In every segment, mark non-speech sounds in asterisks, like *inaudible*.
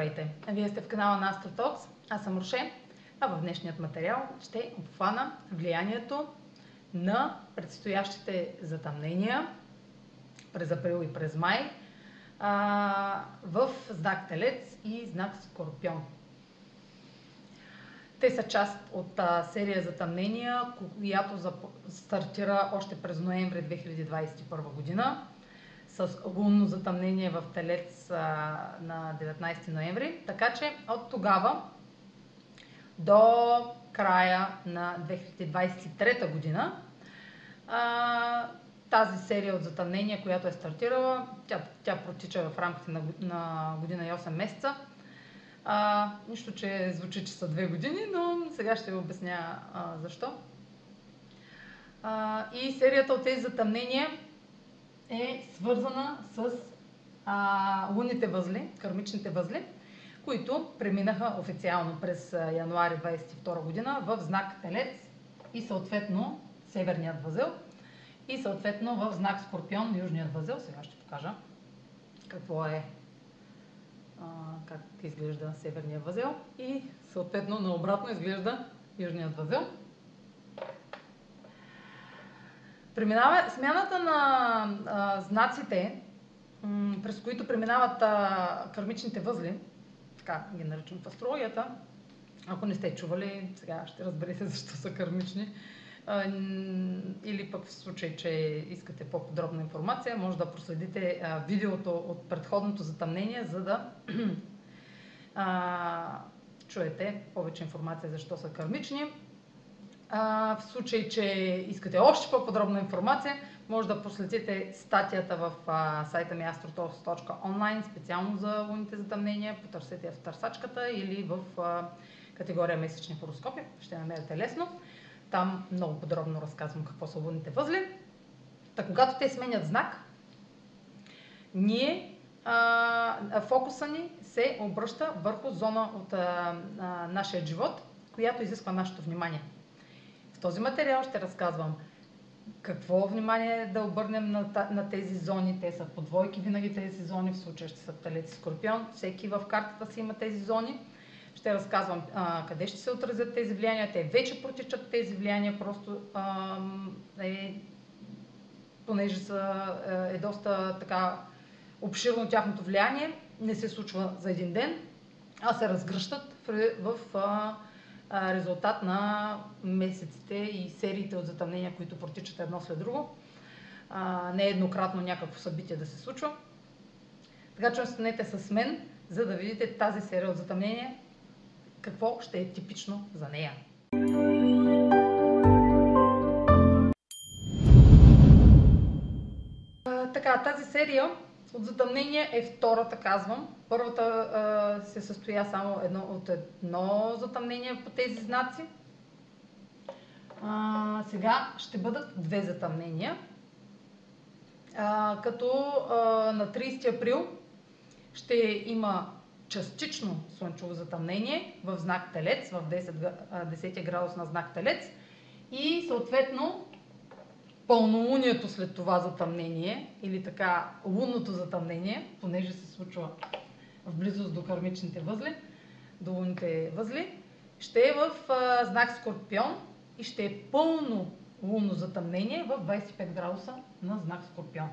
Здравейте! Вие сте в канала на AstroTalks. Аз съм Роше, а в днешният материал ще обхвана влиянието на предстоящите затъмнения през април и през май а, в знак Телец и знак Скорпион. Те са част от а, серия затъмнения, която стартира още през ноември 2021 година с лунно затъмнение в Телец а, на 19 ноември. Така че от тогава до края на 2023 година а, тази серия от затъмнения, която е стартирала, тя, тя протича в рамките на, на година и 8 месеца. А, нищо, че звучи, че са две години, но сега ще ви обясня а, защо. А, и серията от тези затъмнения е свързана с а, лунните възли, кармичните възли, които преминаха официално през януари 22 година в знак Телец и съответно Северният възел и съответно в знак Скорпион Южният възел. Сега ще покажа какво е а, как изглежда Северният възел и съответно наобратно изглежда Южният възел. Преминава, смяната на а, знаците, м, през които преминават а, кармичните възли, така ги наричам в астрологията, ако не сте чували, сега ще разберете *laughs* защо са кармични, а, или пък в случай, че искате по-подробна информация, може да проследите а, видеото от предходното затъмнение, за да *clears throat* а, чуете повече информация защо са кармични. А, в случай, че искате още по-подробна информация, може да проследите статията в а, сайта ми astrotos.online, специално за луните затъмнения. Потърсете я в търсачката или в а, категория месечни хороскопи. Ще намерите лесно. Там много подробно разказвам какво са луните възли. Та когато те сменят знак, ние, а, фокуса ни се обръща върху зона от а, а, нашия живот, която изисква нашето внимание. В този материал ще разказвам какво внимание да обърнем на, на тези зони. Те са по двойки винаги тези зони, в случая ще са Телец и Скорпион. Всеки в картата си има тези зони. Ще разказвам а, къде ще се отразят тези влияния. Те вече протичат тези влияния, просто а, е, понеже са, е, е доста така обширно тяхното влияние, не се случва за един ден, а се разгръщат в, в а, резултат на месеците и сериите от затъмнения, които протичат едно след друго. Не еднократно някакво събитие да се случва. Така че останете с мен, за да видите тази серия от затъмнения, какво ще е типично за нея. Така, тази серия от затъмнение е втората, казвам. Първата а, се състоя само едно, от едно затъмнение по тези знаци. А, сега ще бъдат две затъмнения. А, като а, на 30 април ще има частично слънчево затъмнение в знак Телец, в 10, 10 градус на знак Телец и съответно пълнолунието след това затъмнение или така лунното затъмнение, понеже се случва в близост до кармичните възли, до лунните възли, ще е в а, знак Скорпион и ще е пълно лунно затъмнение в 25 градуса на знак Скорпион.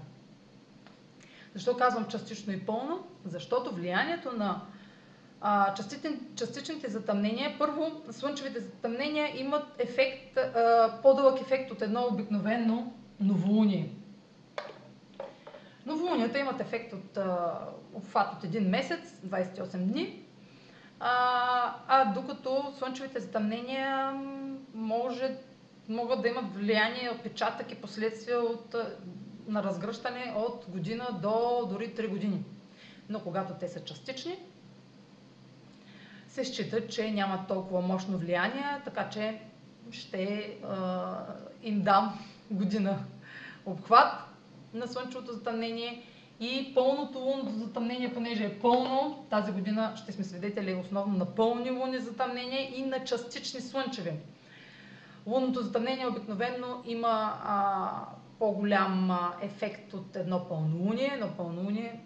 Защо казвам частично и пълно? Защото влиянието на а, частични, частичните затъмнения, първо, слънчевите затъмнения имат ефект, а, по-дълъг ефект от едно обикновено новолуние. Новолунията имат ефект от а, обхват от един месец, 28 дни, а, а докато слънчевите затъмнения може, могат да имат влияние, отпечатък и последствия от, на разгръщане от година до дори 3 години. Но когато те са частични, се счита, че нямат толкова мощно влияние, така че ще а, им дам година обхват на слънчевото затъмнение и пълното лунното затъмнение, понеже е пълно, тази година ще сме свидетели основно на пълни луни затъмнения и на частични слънчеви. Лунното затъмнение обикновено има а, по-голям ефект от едно пълнолуние. Едно пълнолуние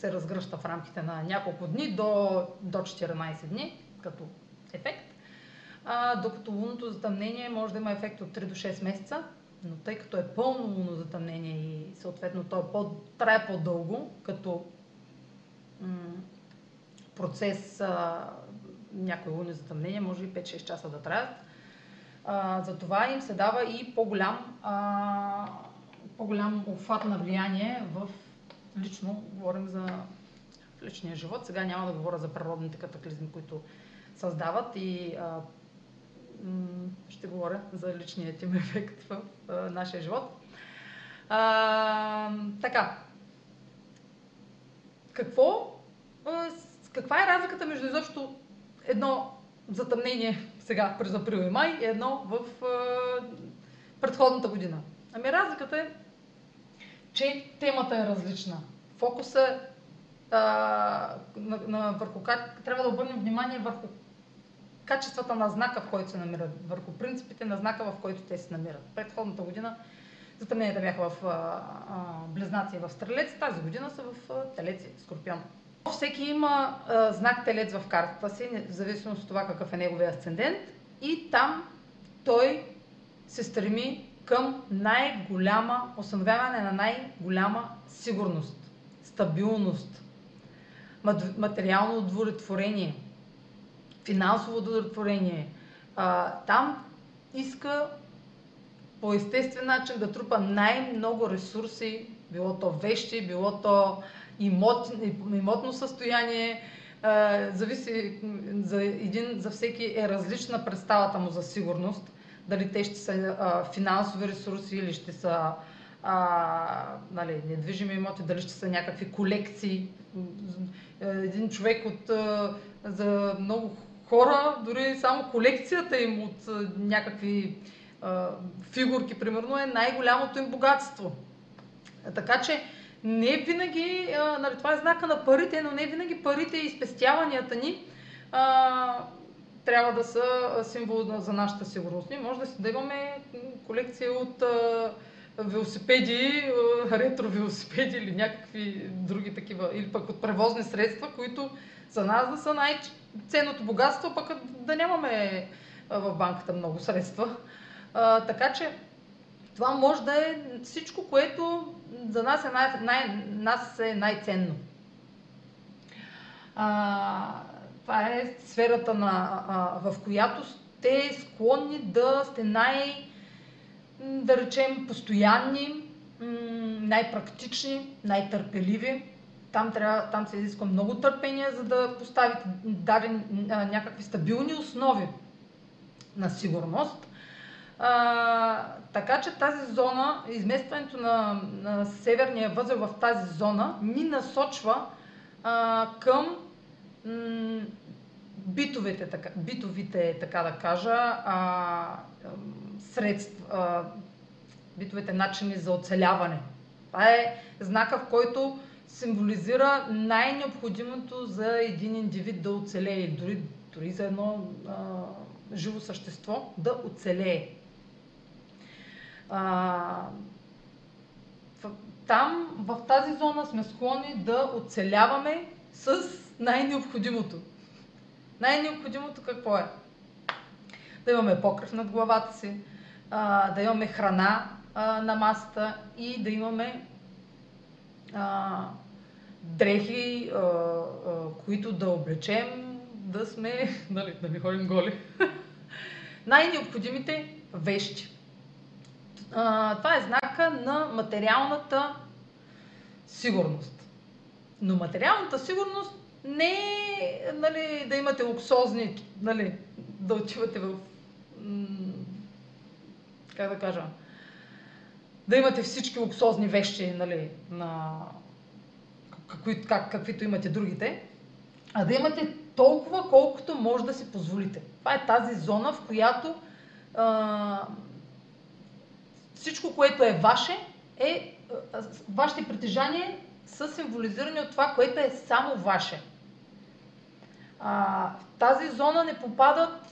се разгръща в рамките на няколко дни до, до 14 дни като ефект. А, докато лунното затъмнение може да има ефект от 3 до 6 месеца, но тъй като е пълно лунно затъмнение и съответно то е по, трае по-дълго, като м- процес, а, някои луни затъмнения, може и 5-6 часа да траят. Затова им се дава и по-голям, а, по-голям обхват на влияние в лично, говорим за личния живот. Сега няма да говоря за природните катаклизми, които създават и а, ще говоря за личният им *laughs* ефект в а, нашия живот. А, така. Какво? А, каква е разликата между изобщо едно затъмнение сега през април и май и едно в а, предходната година? Ами разликата е, че темата е различна. Фокуса а, на, на, върху как трябва да обърнем внимание върху качествата на знака, в който се намират, върху принципите на знака, в който те се намират. Предходната година затъмненията бяха в а, а, Близнаци и в Стрелец, тази година са в а, Телец и Скорпион. Всеки има а, знак Телец в картата си, в зависимост от това какъв е неговия асцендент и там той се стреми към най-голяма, установяване на най-голяма сигурност, стабилност, материално удовлетворение, финансово удовлетворение. Там иска по естествен начин да трупа най-много ресурси, било то вещи, било то имот, имотно състояние, зависи за един, за всеки е различна представата му за сигурност. Дали те ще са а, финансови ресурси или ще са а, нали, недвижими имоти, дали ще са някакви колекции. Един човек от, а, за много хора, дори само колекцията им от а, някакви а, фигурки, примерно, е най-голямото им богатство. Така че не винаги, а, нали, това е знака на парите, но не винаги парите и спестяванията ни а, трябва да са символ за нашата сигурност. Ние може да, си, да имаме колекция от велосипеди, ретро велосипеди или някакви други такива, или пък от превозни средства, които за нас да са най-ценното богатство, пък да нямаме в банката много средства. А, така че това може да е всичко, което за нас е, най- най- нас е най-ценно. А, това е сферата, на, в която сте склонни да сте най- да речем постоянни, най-практични, най-търпеливи. Там, трябва, там се изисква много търпение, за да поставите даден, някакви стабилни основи на сигурност. А, така че тази зона, изместването на, на северния възел в тази зона ни насочва а, към битовите, така, битовите, така да кажа, а, средства, а, битовите начини за оцеляване. Това е знака, в който символизира най-необходимото за един индивид да оцелее, дори, дори за едно а, живо същество да оцелее. А, там, в тази зона сме склонни да оцеляваме с най-необходимото. Най-необходимото какво е? Да имаме покрив над главата си, да имаме храна на масата и да имаме дрехи, които да облечем, да сме, *laughs* нали, да не ходим голи. *laughs* Най-необходимите вещи. Това е знака на материалната сигурност. Но материалната сигурност не нали, да имате луксозни, нали, да отивате в как да кажа, да имате всички луксозни вещи, нали, на какви, как, каквито имате другите, а да имате толкова, колкото може да си позволите. Това е тази зона, в която а, всичко, което е ваше, е, вашите притежания са символизирани от това, което е само ваше. А, в тази зона не попадат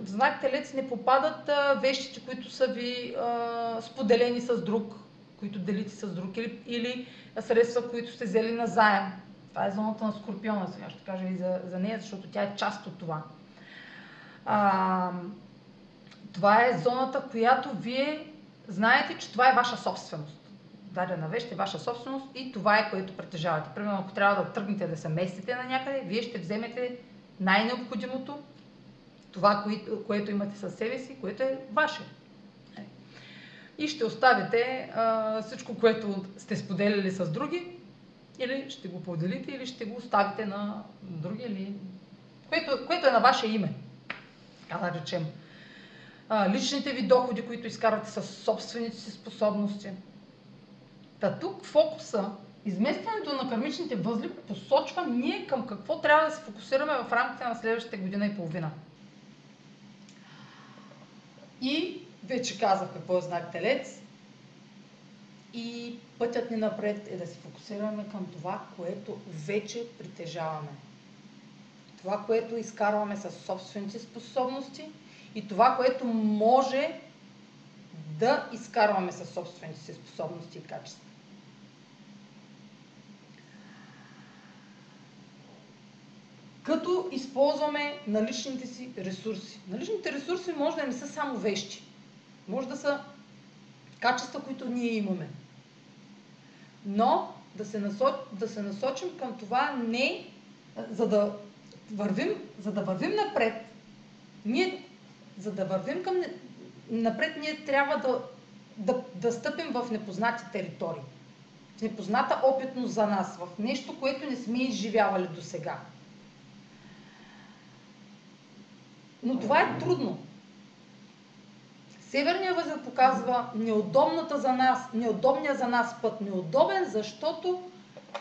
в знак Телец не попадат а, вещите, които са ви а, споделени с друг. които делите с друг, или, или средства, които сте взели на заем. Това е зоната на Скорпиона, сега ще кажа и за, за нея, защото тя е част от това. А, това е зоната, която вие знаете, че това е ваша собственост. Дадена вещ е ваша собственост и това е което притежавате. Примерно, ако трябва да тръгнете да се местите на някъде, вие ще вземете най-необходимото, това, което, имате със себе си, което е ваше. И ще оставите а, всичко, което сте споделили с други, или ще го поделите, или ще го оставите на други, или... Което, което е на ваше име, така да речем. А, личните ви доходи, които изкарвате с собствените си способности. Та тук фокуса, изместването на кармичните възли посочва ние към какво трябва да се фокусираме в рамките на следващата година и половина. И вече казах какво е знак Телец. И пътят ни напред е да се фокусираме към това, което вече притежаваме. Това, което изкарваме с собствените способности и това, което може да изкарваме с собствените си способности и качества. Като използваме наличните си ресурси. Наличните ресурси може да не са само вещи. Може да са качества, които ние имаме. Но да се, насоч, да се насочим към това не за да вървим, за да вървим напред. Ние, за да вървим към напред, ние трябва да, да, да стъпим в непознати територии. В непозната опитност за нас, в нещо, което не сме изживявали до сега. Но това е трудно. Северния възел показва неудобната за нас, неудобния за нас път. Неудобен, защото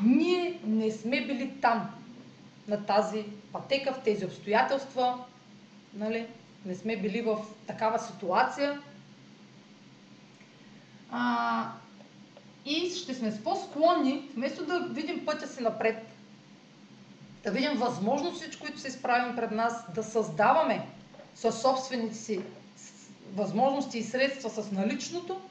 ние не сме били там, на тази пътека, в тези обстоятелства. Нали? Не сме били в такава ситуация. А, и ще сме по-склонни, вместо да видим пътя си напред, да видим възможностите, които се изправим пред нас, да създаваме със собствените си възможности и средства с наличното,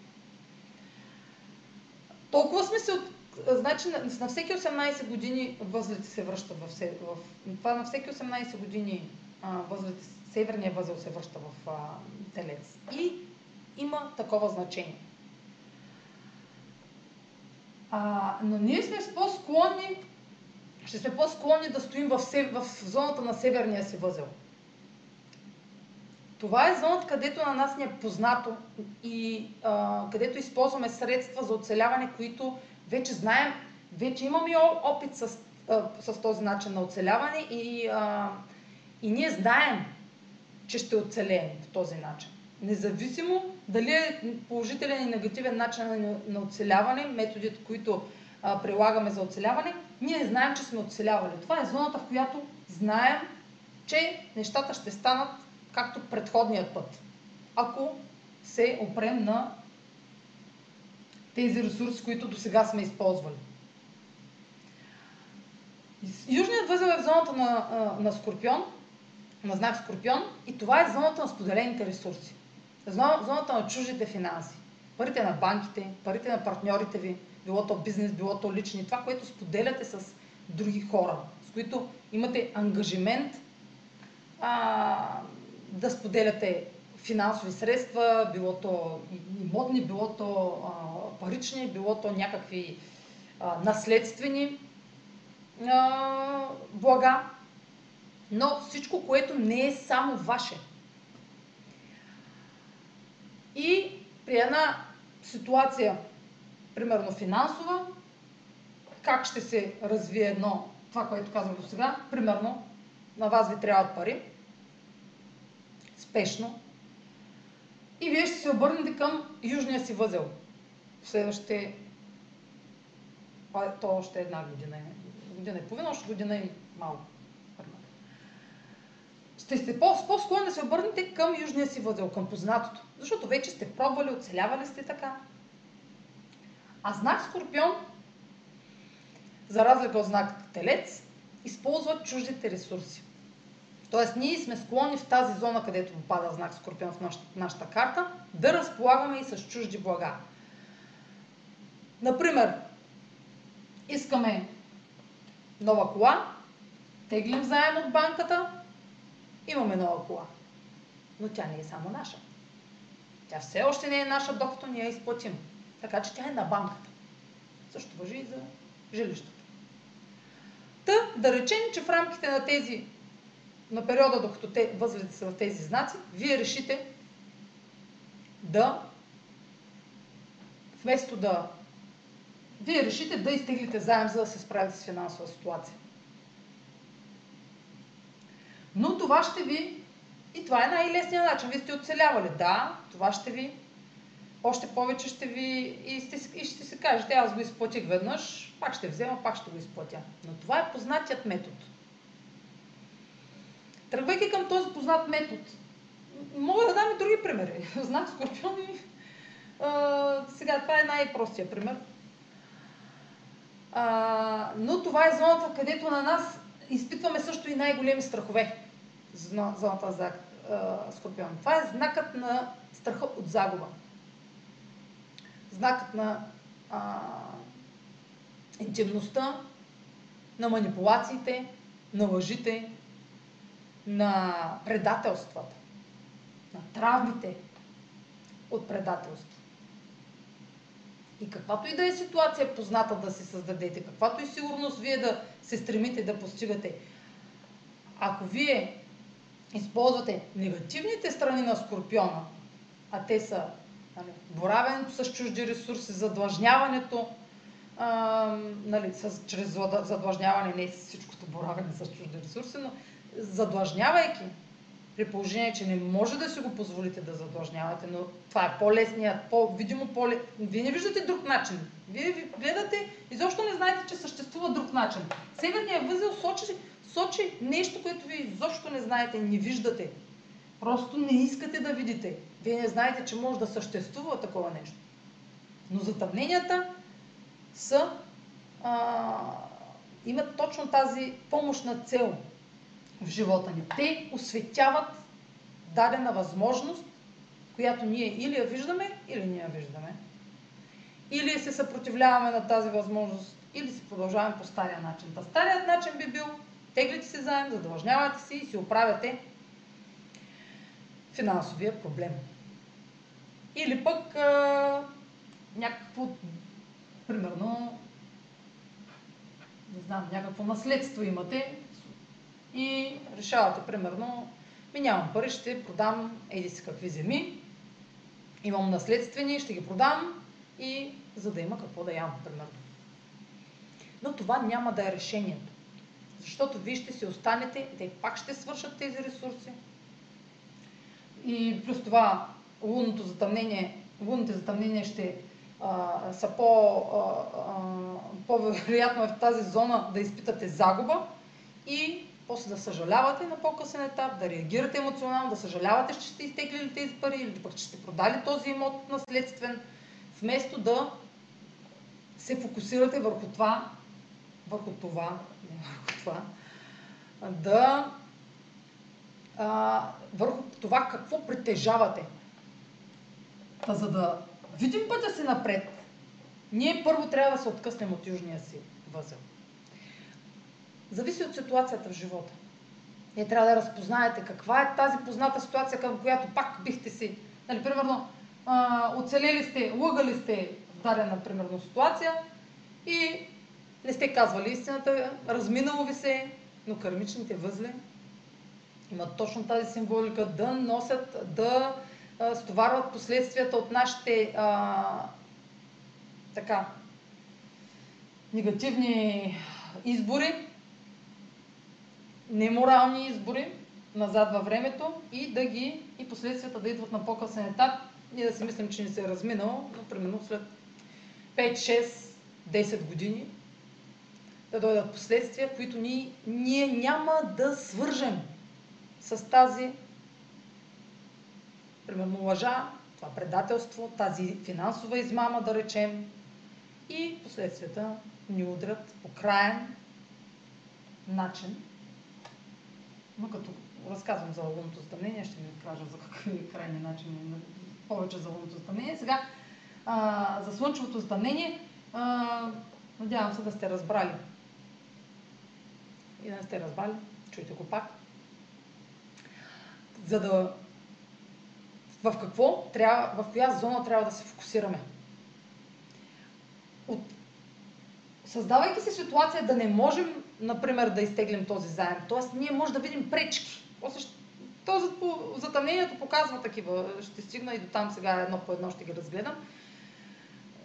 толкова сме се от... Значи на, на всеки 18 години възлите се връщат в, в... Това на всеки 18 години а, възлите, северния възел се връща в а, Телец. И има такова значение. А, но ние сме по-склонни, ще сме по-склонни да стоим в, в зоната на северния си възел. Това е зоната, където на нас ни е познато и а, където използваме средства за оцеляване, които вече знаем, вече имаме опит с, а, с този начин на оцеляване и, а, и ние знаем, че ще оцелеем по този начин. Независимо дали е положителен и негативен начин на, на оцеляване, методите, които а, прилагаме за оцеляване, ние знаем, че сме оцелявали. Това е зоната, в която знаем, че нещата ще станат както предходният път. Ако се опрем на тези ресурси, които до сега сме използвали. Южният възел е в зоната на, на Скорпион, на знак Скорпион и това е зоната на споделените ресурси. Зоната на чуждите финанси. Парите на банките, парите на партньорите ви, било то бизнес, било то лични, това, което споделяте с други хора, с които имате ангажимент а, да споделяте финансови средства, било то имотни, било то а, парични, било то някакви а, наследствени а, блага, но всичко, което не е само ваше. И при една ситуация, примерно финансова, как ще се развие едно, това, което казвам до сега, примерно на вас ви трябват пари, спешно. И вие ще се обърнете към южния си възел. В следващите... То още една година. Година и половина, още година и малко. Ще сте по-склонни да се обърнете към южния си възел, към познатото. Защото вече сте пробвали, оцелявали сте така. А знак Скорпион, за разлика от знак Телец, използва чуждите ресурси. Тоест, ние сме склонни в тази зона, където попада знак Скорпион в нашата, нашата карта, да разполагаме и с чужди блага. Например, искаме нова кола, теглим заем от банката, имаме нова кола. Но тя не е само наша. Тя все още не е наша, докато ни я изплатим. Така че тя е на банката. Също въжи и за жилището. Та, да речем, че в рамките на тези, на периода, докато те възлите са в тези знаци, вие решите да, вместо да, вие решите да изтеглите заем, за да се справите с финансова ситуация. Но това ще ви, и това е най-лесният начин, вие сте оцелявали. Да, това ще ви още повече ще ви и, сте, и ще си кажете, аз го изплатих веднъж, пак ще взема, пак ще го изплатя. Но това е познатият метод. Тръгвайки към този познат метод, мога да дам и други примери. *laughs* Знак Скорпион и... А, сега, това е най-простия пример. А, но това е зоната, където на нас изпитваме също и най-големи страхове. Зоната за Скорпион. Това е знакът на страха от загуба знакът на а, интимността, на манипулациите, на лъжите, на предателствата, на травмите от предателство. И каквато и да е ситуация позната да си създадете, каквато и сигурност вие да се стремите да постигате, ако вие използвате негативните страни на Скорпиона, а те са нали, боравенето с чужди ресурси, задлъжняването, а, нали, с, чрез задлъжняване, не всичкото боравене с чужди ресурси, но задлъжнявайки, при положение, че не може да си го позволите да задлъжнявате, но това е по-лесният, по-видимо по Вие не виждате друг начин. Вие ви гледате, изобщо не знаете, че съществува друг начин. Северният възел сочи, сочи нещо, което вие изобщо не знаете, не виждате. Просто не искате да видите. Вие не знаете, че може да съществува такова нещо. Но затъмненията са, а, имат точно тази помощна цел в живота ни. Те осветяват дадена възможност, която ние или я виждаме, или не я виждаме. Или се съпротивляваме на тази възможност, или се продължаваме по стария начин. Та старият начин би бил теглите си заем, задължнявате си и си оправяте финансовия проблем. Или пък а, някакво, примерно, не знам, някакво наследство имате и решавате, примерно, ми нямам пари, ще продам еди си какви земи, имам наследствени, ще ги продам и за да има какво да ям, примерно. Но това няма да е решението. Защото вие ще си останете, те пак ще свършат тези ресурси. И плюс това лунното затъмнение, лунните затъмнения ще а, са по, а, а, по-вероятно е в тази зона да изпитате загуба и после да съжалявате на по-късен етап, да реагирате емоционално, да съжалявате, че сте изтеглили тези пари или пък, че сте продали този имот наследствен, вместо да се фокусирате върху това, върху това, не върху това, да а, върху това какво притежавате. Та за да видим пътя си напред, ние първо трябва да се откъснем от южния си възел. Зависи от ситуацията в живота. Ние трябва да разпознаете каква е тази позната ситуация, към която пак бихте си, нали, примерно, а, оцелели сте, лъгали сте в дадена, примерно, ситуация и не сте казвали истината, разминало ви се, но кармичните възли имат точно тази символика да носят, да стоварват последствията от нашите а, така, негативни избори, неморални избори назад във времето и да ги, и последствията да идват на по-късен етап. Ние да си мислим, че ни се е разминало, но примерно след 5, 6, 10 години да дойдат последствия, които ние, ние няма да свържем с тази примерно лъжа, това предателство, тази финансова измама, да речем, и последствията ни удрят по краен начин. Но като разказвам за лунното затъмнение, ще ви кажа за какви крайни начини, повече за лунното затъмнение. Сега, а, за слънчевото затъмнение, А, надявам се да сте разбрали. И да не сте разбрали, чуйте го пак. За да в какво трябва, в коя зона трябва да се фокусираме. От, създавайки се ситуация да не можем, например, да изтеглим този заем, т.е. ние може да видим пречки. После то затъмнението показва такива. Ще стигна и до там сега едно по едно ще ги разгледам.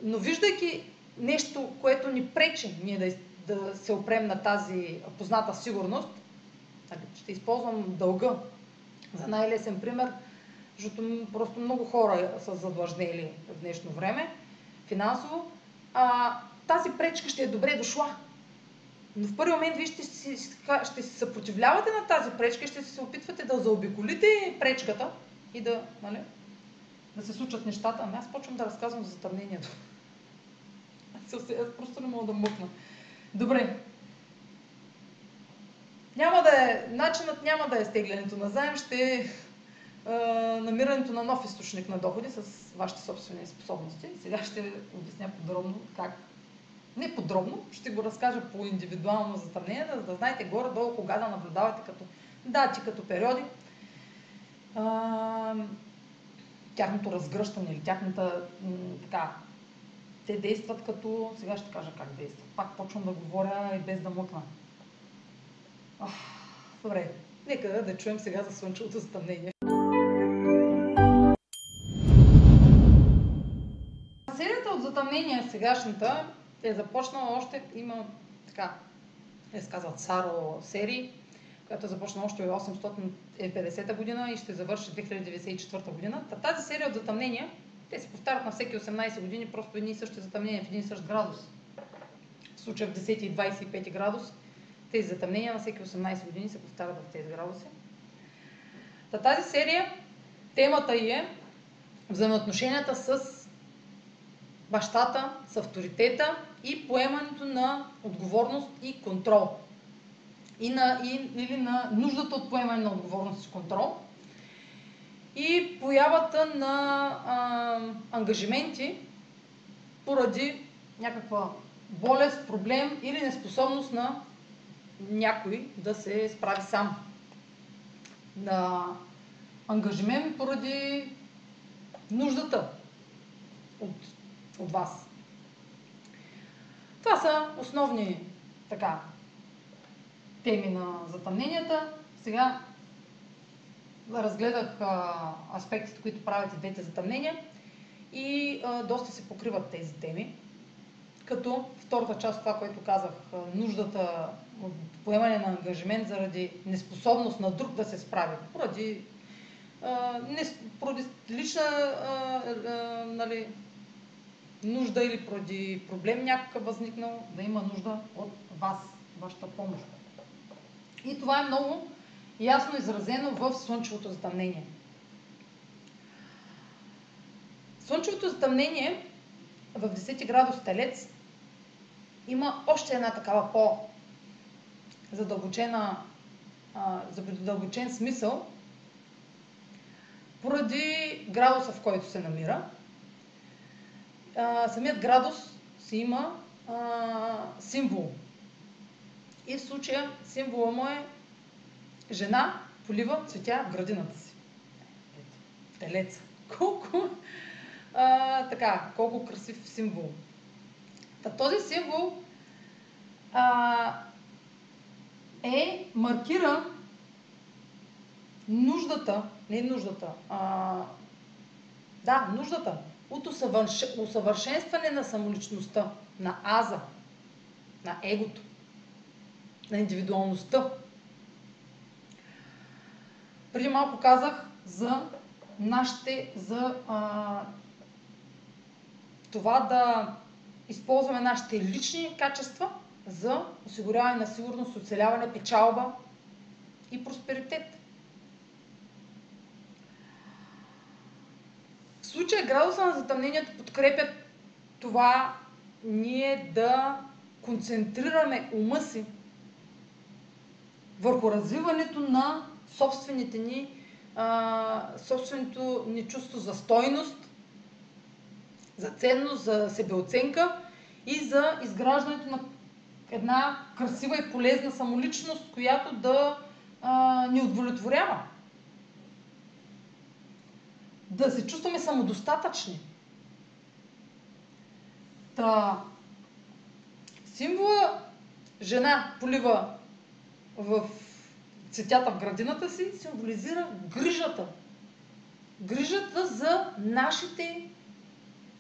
Но виждайки нещо, което ни пречи ние да, да се опрем на тази позната сигурност, нали, ще използвам дълга за най-лесен пример, защото просто много хора са задлъжнели в днешно време, финансово. А, тази пречка ще е добре дошла. Но в първи момент вие ще си, ще си съпротивлявате на тази пречка и ще се опитвате да заобиколите пречката и да, нали, да се случат нещата. Ами аз почвам да разказвам за затъмнението. Аз просто не мога да мъкна. Добре. Няма да е, начинът няма да е стеглянето на заем, ще е, е намирането на нов източник на доходи с вашите собствени способности. Сега ще обясня подробно как не подробно, ще го разкажа по индивидуално затъмнение, да, да знаете горе-долу кога да наблюдавате като дати, като периоди. А, тяхното разгръщане или тяхната така, те действат като, сега ще кажа как действат. Пак почвам да говоря и без да мъкна. Ах, добре, нека да чуем сега за слънчевото затъмнение. Серията от затъмнения сегашната е започнала още, има така, е сказват Саро серии, която е започна още в 850 година и ще завърши 2094 година. Та тази серия от затъмнения, те се повтарят на всеки 18 години, просто едни и същи затъмнения в един и същ градус. В случая в 10 и 25 градус, тези затъмнения на всеки 18 години се повтарят в тези градуси. Та тази серия, темата й е взаимоотношенията с бащата, с авторитета и поемането на отговорност и контрол. И на, и, или на нуждата от поемане на отговорност и контрол. И появата на а, ангажименти поради някаква болест, проблем или неспособност на някой да се справи сам. На ангажимент поради нуждата от, от вас. Това са основни така, теми на затъмненията. Сега разгледах а, аспектите, които правят двете затъмнения и а, доста се покриват тези теми. Като втората част, това, което казах, нуждата от поемане на ангажимент заради неспособност на друг да се справи, поради, а, не, поради лична а, а, нали, нужда или поради проблем някакъв възникнал, да има нужда от вас, вашата помощ. И това е много ясно изразено в Слънчевото затъмнение. Слънчевото затъмнение в 10 градус Телец има още една такава по-задълбочена задълбочен смисъл, поради градуса, в който се намира – самият градус си има а, символ. И в случая символа му е жена полива цветя в градината си. Ето, телеца. Колко, а, така, колко красив символ. Та този символ а, е маркира нуждата, не нуждата, а, да, нуждата от усъвършенстване на самоличността, на аза, на егото, на индивидуалността. Преди малко казах за нашите, за а, това да използваме нашите лични качества за осигуряване на сигурност, оцеляване, печалба и просперитет. Случая градуса на затъмнението подкрепят това ние да концентрираме ума си върху развиването на собствените ни, а, собственото ни чувство за стойност, за ценност, за себеоценка и за изграждането на една красива и полезна самоличност, която да а, ни удовлетворява. Да се чувстваме самодостатъчни. Та, символа жена полива в цветята в градината си, символизира грижата. Грижата за нашите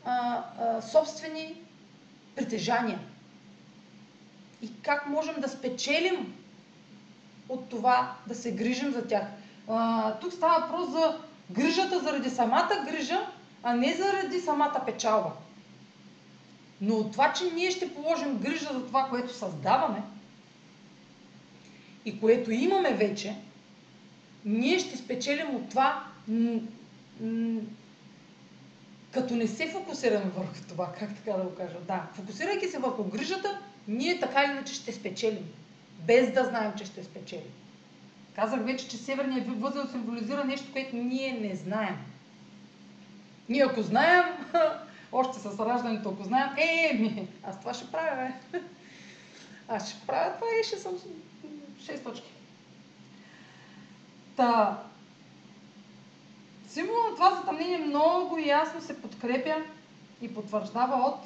а, а, собствени притежания. И как можем да спечелим от това да се грижим за тях. А, тук става въпрос за грижата заради самата грижа, а не заради самата печалба. Но от това, че ние ще положим грижа за това, което създаваме и което имаме вече, ние ще спечелим от това, като не се фокусираме върху това, *laughs* как така да го кажа. Да, фокусирайки се върху грижата, ние така или иначе ще спечелим, без да знаем, че ще спечелим. Казах вече, че северният възел символизира нещо, което ние не знаем. Ние ако знаем, *laughs* още с раждането, ако знаем, е, ми, аз това ще правя, бе. *laughs* Аз ще правя това и ще съм 6 точки. Та, символ на това затъмнение много ясно се подкрепя и потвърждава от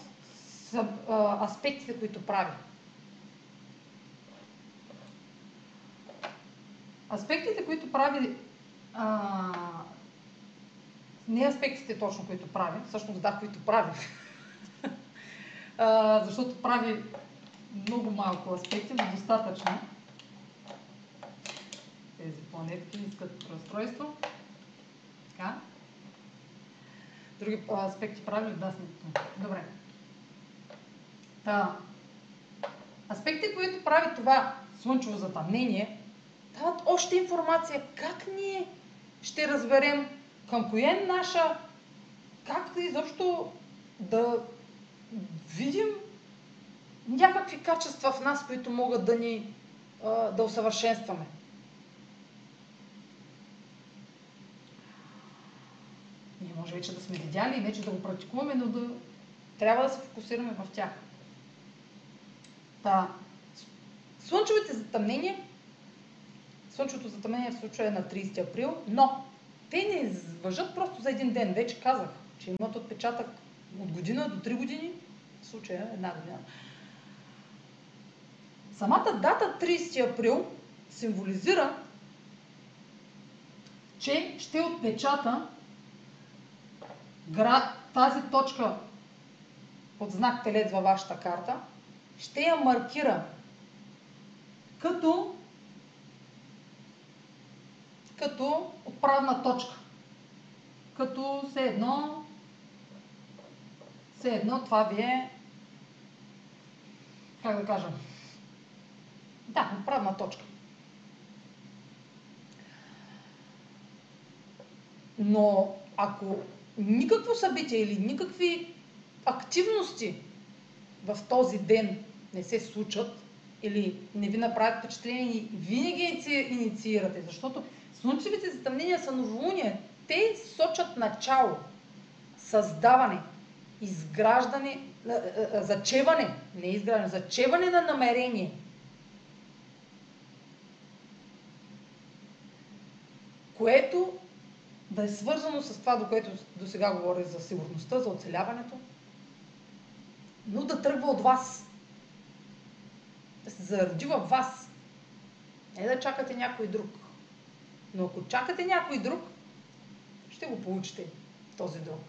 аспектите, които прави. Аспектите, които прави а, не аспектите точно, които прави, всъщност да, които прави. *laughs* а, защото прави много малко аспекти, но достатъчно. Тези планетки искат разстройство. Така. Други аспекти прави ли? Да, сме. Добре. Та, аспекти, които прави това слънчево затъмнение, дават още информация как ние ще разберем към коя е наша, как изобщо да видим някакви качества в нас, които могат да ни да усъвършенстваме. Ние може вече да сме видяли и вече да го практикуваме, но да трябва да се фокусираме в тях. Та, слънчевите затъмнения, слънчевото затъмнение в случая е на 30 април, но те не въжат просто за един ден. Вече казах, че имат отпечатък от година до 3 години, в случая една година. Самата дата 30 април символизира, че ще отпечата тази точка от знак Телец във вашата карта, ще я маркира като като отправна точка. Като все едно, все едно това ви е, как да кажа, да, отправна точка. Но ако никакво събитие или никакви активности в този ден не се случат или не ви направят впечатление и винаги инициирате, защото слънчевите затъмнения са новолуния. Те сочат начало, създаване, изграждане, зачеване, не изграждане, зачеване на намерение. Което да е свързано с това, до което до сега говоря за сигурността, за оцеляването, но да тръгва от вас. Да се зароди във вас. Не да чакате някой друг. Но ако чакате някой друг, ще го получите този друг.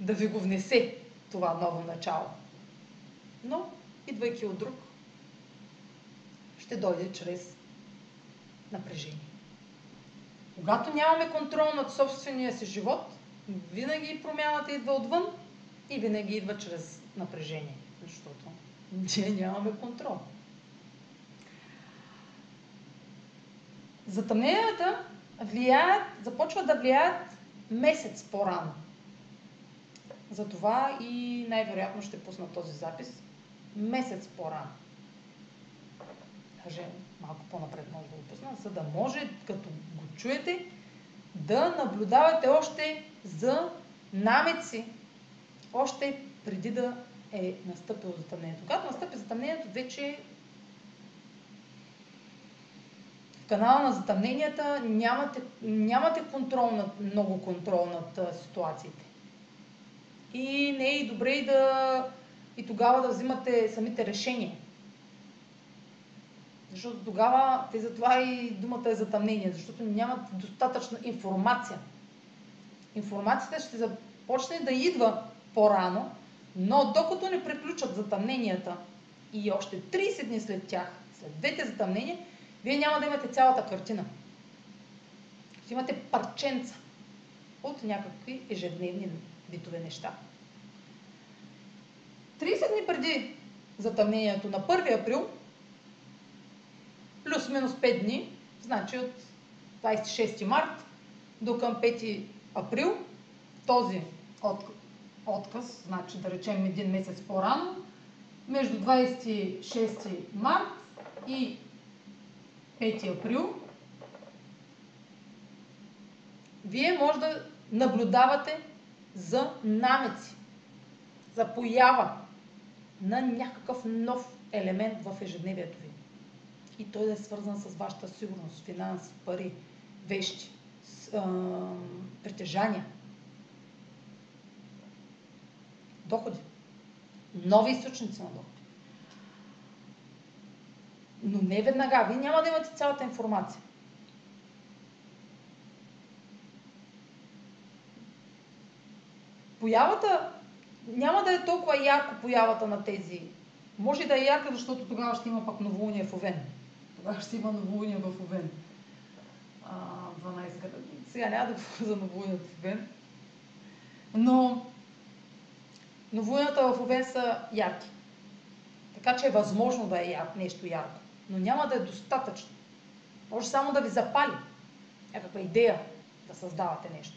Да ви го внесе това ново начало. Но, идвайки от друг, ще дойде чрез напрежение. Когато нямаме контрол над собствения си живот, винаги промяната идва отвън и винаги идва чрез напрежение, защото ние нямаме контрол. Затъмненията влияят, започват да влияят месец по-рано. Затова и най-вероятно ще пусна този запис месец по-рано. Даже малко по-напред може да го пусна, за да може, като го чуете, да наблюдавате още за намеци, още преди да е настъпило затъмнението. Когато настъпи затъмнението, вече в канала на затъмненията нямате, нямате контрол над, много контрол над ситуациите. И не е и добре и да и тогава да взимате самите решения. Защото тогава, те затова и думата е затъмнение, защото нямат достатъчна информация. Информацията ще започне да идва по-рано, но докато не приключат затъмненията и още 30 дни след тях, след двете затъмнения, вие няма да имате цялата картина. Ще имате парченца от някакви ежедневни битове неща. 30 дни преди затъмнението на 1 април, плюс-минус 5 дни, значи от 26 март до към 5 април, този отказ, значи да речем един месец по-рано, между 26 март и 5 април, вие може да наблюдавате за намеци, за поява на някакъв нов елемент в ежедневието ви. И той да е свързан с вашата сигурност, финанси, пари, вещи, с, а, притежания, доходи, нови източници на доходи. Но не веднага. Вие няма да имате цялата информация. Появата няма да е толкова ярко появата на тези. Може да е ярка, защото тогава ще има пък новолуние в Овен. Тогава ще има новолуние в Овен. А, 12 града. Сега няма да говоря за новолуние в Овен. Но новолунията в Овен са ярки. Така че е възможно да е яр, нещо ярко. Но няма да е достатъчно. Може само да ви запали някаква идея да създавате нещо.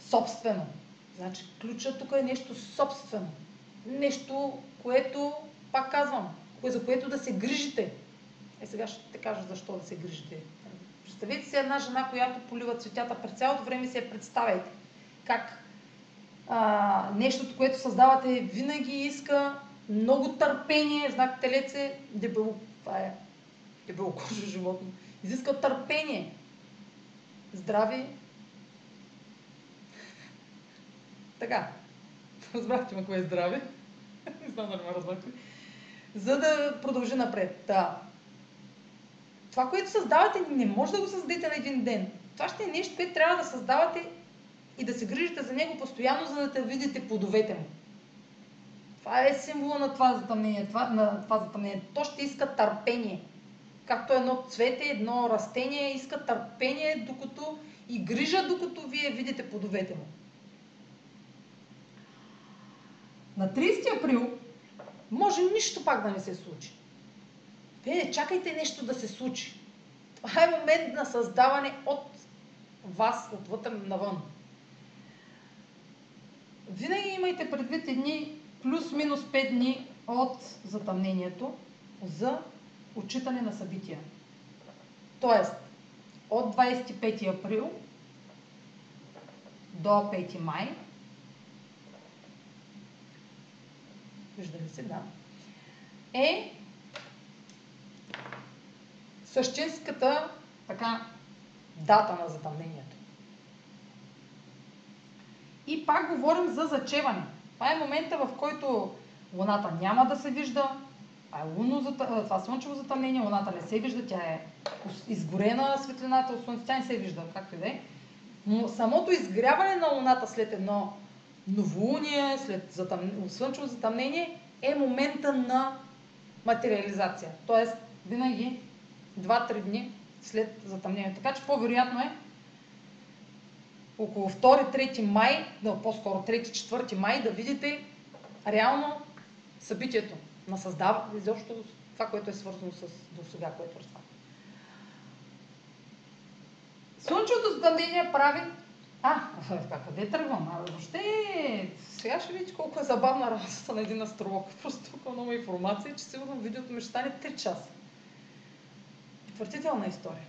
Собствено. Значи ключа тук е нещо собствено. Нещо, което, пак казвам, за което да се грижите. Е, сега ще те кажа защо да се грижите. Представете си една жена, която полива цветята през цялото време си я представяйте. Как а, нещото, което създавате, винаги иска много търпение. Знак телец е дебело, това е дебело кожо животно. Изиска търпение. Здраве, Така. Разбрахте ме кое е здраве. не знам дали ме разбрахте. За да продължи напред. Да. Това, което създавате, не може да го създадете на един ден. Това ще е нещо, което трябва да създавате и да се грижите за него постоянно, за да видите плодовете му. Това е символа на това затъмнение. Това, на това затъмнение. То ще иска търпение. Както едно цвете, едно растение иска търпение докато и грижа, докато вие видите плодовете му. На 30 април може нищо пак да не се случи. Вие не чакайте нещо да се случи. Това е момент на създаване от вас, отвътре навън. Винаги имайте предвид едни плюс-минус 5 дни от затъмнението за отчитане на събития. Тоест, от 25 април до 5 май виждали се, да, е същинската така, дата на затъмнението. И пак говорим за зачеване. Това е момента, в който Луната няма да се вижда, това е лунно, това слънчево затъмнение, Луната не се вижда, тя е изгорена светлината от Слънце, тя не се вижда, както и да е. Но самото изгряване на Луната след едно новолуние, след затъм... слънчево затъмнение, е момента на материализация. Тоест, винаги 2-3 дни след затъмнението. Така че по-вероятно е около 2-3 май, да, по-скоро 3-4 май, да видите реално събитието на създаване, изобщо това, което е свързано с до сега, което разстава. Слънчевото затъмнение прави а, *laughs* къде тръгвам? А, въобще, сега ще видите колко е забавна работата на един астролог. *laughs* Просто толкова много информация, че сигурно видеото ми ще стане 3 часа. Отвъртителна история.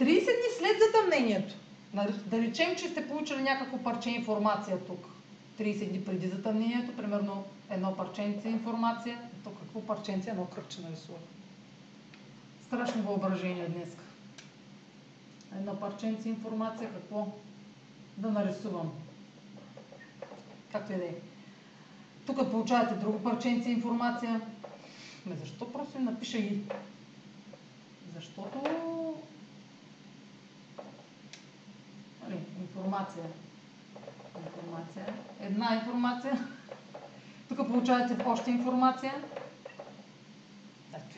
30 дни след затъмнението, Да речем, че сте получили някакво парче информация тук. 30 дни преди затъмнението, примерно едно парченце информация. То какво парченце? Едно кръгче нарисува. Страшно въображение днес. Едно парченце информация, какво да нарисувам. Както и да е. Тук получавате друго парченце информация. Ме защо просто напиша и? Защото нали, информация. Информация. Една информация. Тук получавате още информация.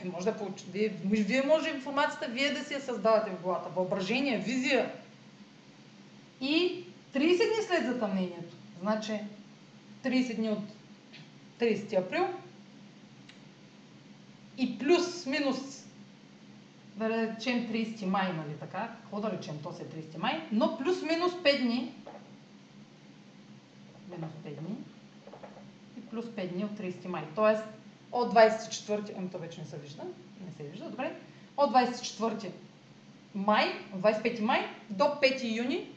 Вие може да получите. Вие, вие може информацията вие да си я създавате в главата. Въображение, визия. И 30 дни след затъмнението. Значи 30 дни от 30 април и плюс, минус, да речем 30 май, нали така, какво да речем, то се е 30 май, но плюс минус 5 дни, минус 5 дни и плюс 5 дни от 30 май. Тоест от 24, ами то вече не се вижда, не се вижда, добре, от 24 май, от 25 май до 5 юни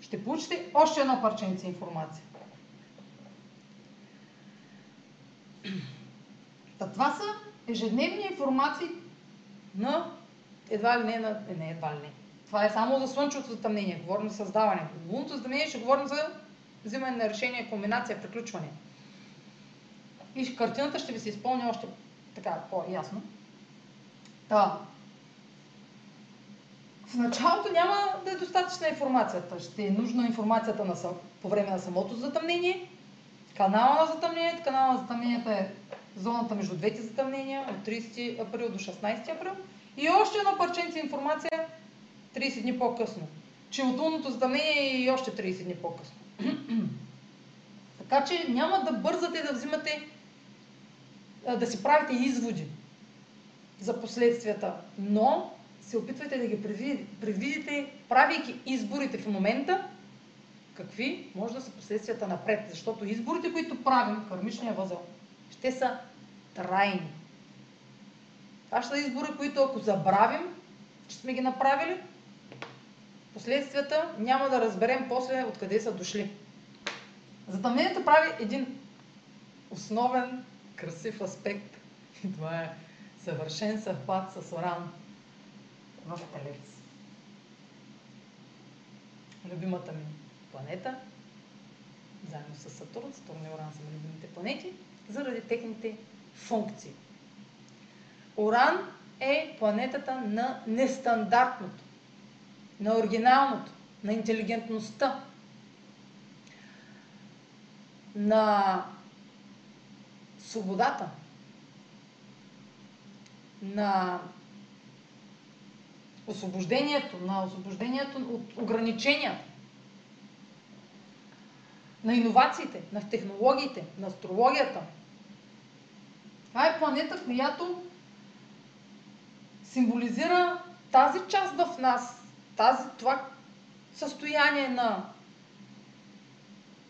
ще получите още едно парченце информация. Та това са ежедневни информации на едва ли не на... Е, не, едва ли не. Това е само за слънчевото затъмнение. Говорим за създаване. Лунното затъмнение ще говорим за взимане на решение, комбинация, приключване. И картината ще ви се изпълни още така по-ясно. Та. В началото няма да е достатъчна информацията. Ще е нужна информацията на, по време на самото затъмнение, канала на затъмнението. Канала на затъмнението е зоната между двете затъмнения от 30 април до 16 април. И още едно парченце информация 30 дни по-късно. Че от лунното затъмнение и още 30 дни по-късно. *clears throat* така че няма да бързате да взимате, да си правите изводи за последствията, но се опитвайте да ги предвидите, правейки изборите в момента, какви може да са последствията напред. Защото изборите, които правим, кармичния възел, ще са трайни. Това ще са избори, които ако забравим, че сме ги направили, последствията няма да разберем после откъде са дошли. Затъмнението прави един основен, красив аспект. И *laughs* това е съвършен съвпад с Оран в Телец. Любимата ми планета, заедно с Сатурн, Сатурн и Оран са любимите планети, заради техните функции. Оран е планетата на нестандартното, на оригиналното, на интелигентността, на свободата, на освобождението, на освобождението от ограниченията, на иновациите, на технологиите, на астрологията. Това е планета, която символизира тази част в нас, тази, това състояние на,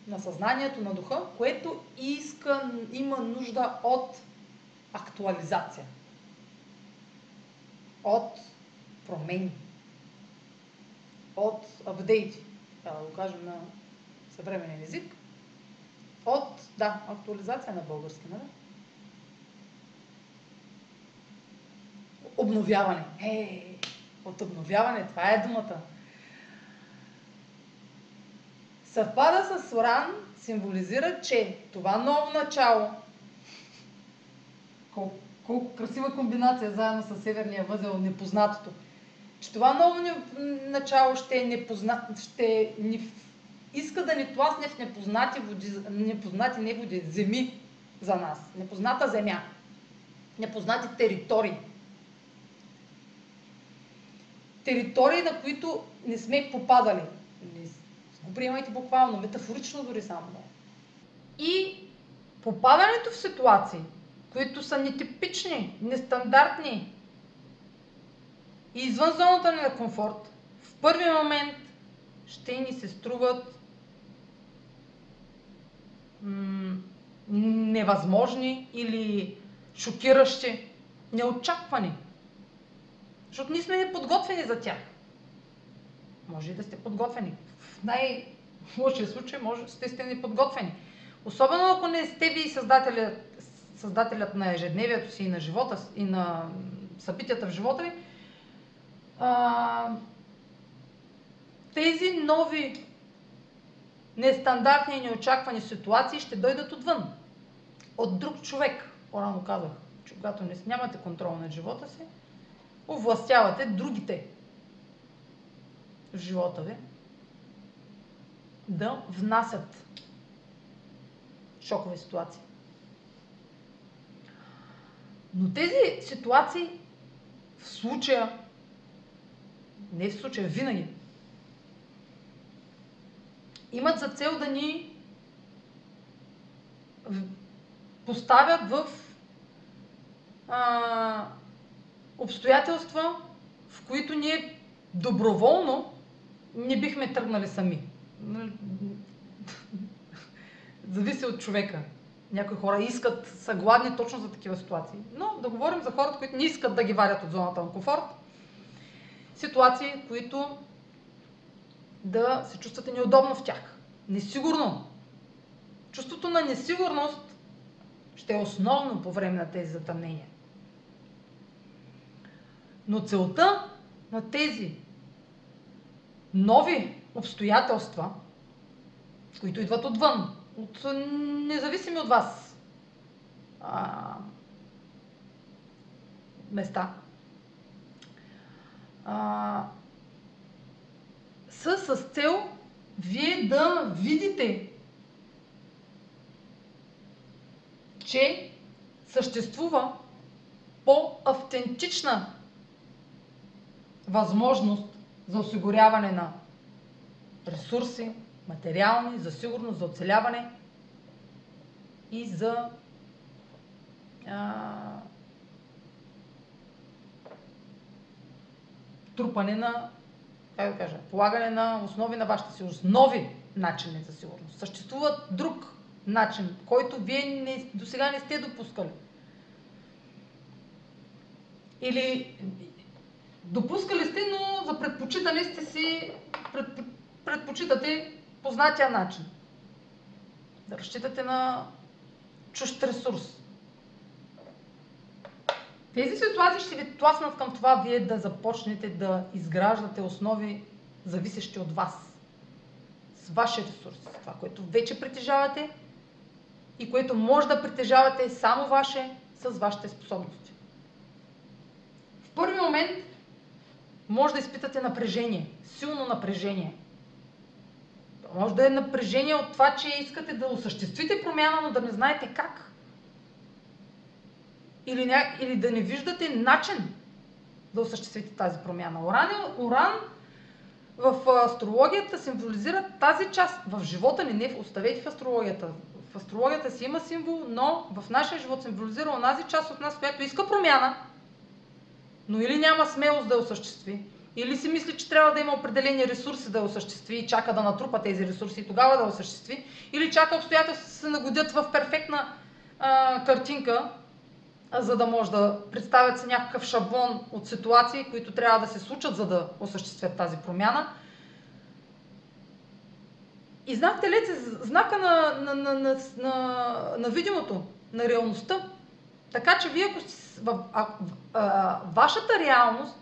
на съзнанието, на духа, което иска, има нужда от актуализация, от промени, от апдейти, да го кажем на съвременен език, от, да, актуализация на български, нали? Обновяване. Е, от обновяване, това е думата. Съвпада с Оран символизира, че това ново начало, колко, колко красива комбинация заедно с Северния възел, непознатото, че това ново начало ще е непознато, ще ни иска да ни тласне в непознати, води, непознати не води, земи за нас. Непозната земя. Непознати територии. Територии, на които не сме попадали. Не го приемайте буквално, метафорично дори само. И попадането в ситуации, които са нетипични, нестандартни и извън зоната ни на комфорт, в първи момент ще ни се струват невъзможни или шокиращи, неочаквани. Защото ние сме неподготвени за тях. може и да сте подготвени. В най-лошия случай може да сте неподготвени. Особено ако не сте ви създателят, създателят на ежедневието си и на живота и на събитията в живота ви, а, тези нови нестандартни и неочаквани ситуации ще дойдат отвън. От друг човек. По-рано казах, че когато не нямате контрол над живота си, овластявате другите в живота ви да внасят шокови ситуации. Но тези ситуации в случая, не в случая, винаги, имат за цел да ни поставят в а, обстоятелства, в които ние доброволно не бихме тръгнали сами. Зависи от човека. Някои хора искат, са гладни точно за такива ситуации. Но да говорим за хората, които не искат да ги варят от зоната на комфорт. Ситуации, които да се чувствате неудобно в тях. Несигурно. Чувството на несигурност ще е основно по време на тези затъмнения. Но целта на тези нови обстоятелства, които идват отвън, от независими от вас а, места, а, са с цел вие да видите, че съществува по-автентична възможност за осигуряване на ресурси, материални, за сигурност, за оцеляване и за а, трупане на, как да кажа, полагане на основи на вашата сигурност, нови начини за сигурност. Съществува друг начин, който вие не, до сега не сте допускали. Или допускали сте, но за предпочитане сте си, пред, предпочитате познатия начин. Да разчитате на чужд ресурс. Тези ситуации ще ви тласнат към това вие да започнете да изграждате основи, зависещи от вас. С вашия ресурс. Това, което вече притежавате и което може да притежавате само ваше с вашите способности. В първи момент може да изпитате напрежение, силно напрежение. Може да е напрежение от това, че искате да осъществите промяна, но да не знаете как. Или, ня... или да не виждате начин да осъществите тази промяна. Уран, е... Уран в астрологията символизира тази част. В живота ни не оставете в астрологията. В астрологията си има символ, но в нашия живот символизира онази част от нас, която иска промяна, но или няма смелост да я осъществи, или си мисли, че трябва да има определени ресурси да я осъществи и чака да натрупа тези ресурси и тогава да осъществи, или чака обстоятелства се нагодят в перфектна а, картинка, за да може да представят се някакъв шаблон от ситуации, които трябва да се случат, за да осъществят тази промяна. И знак телец е знака на, на, на, на, на, на видимото, на реалността. Така че вие, ако а, а, вашата реалност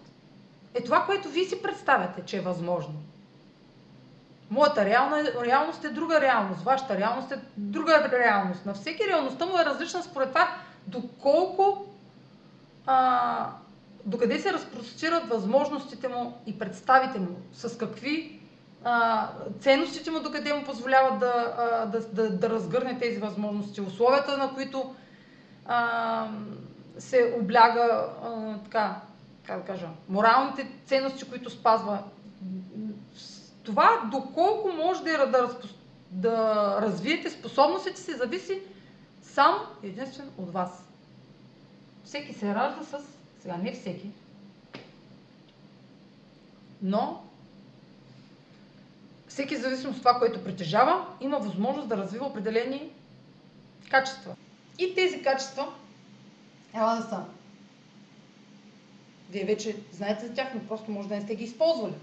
е това, което вие си представяте, че е възможно. Моята реална, реалност е друга реалност, вашата реалност е друга реалност. На всеки реалността му е различна според това доколко, а, докъде се разпростират възможностите му и представите му, с какви а, ценностите му, докъде му позволяват да, а, да, да, да разгърне тези възможности, условията, на които а, се обляга а, така, как да кажа, моралните ценности, които спазва. Това доколко може да, да, развиете способностите си, зависи само единствено от вас. Всеки се ражда с... Сега не всеки. Но всеки, зависимо от това, което притежава, има възможност да развива определени качества. И тези качества трябва да са вие вече знаете за тях, но просто може да не сте ги използвали.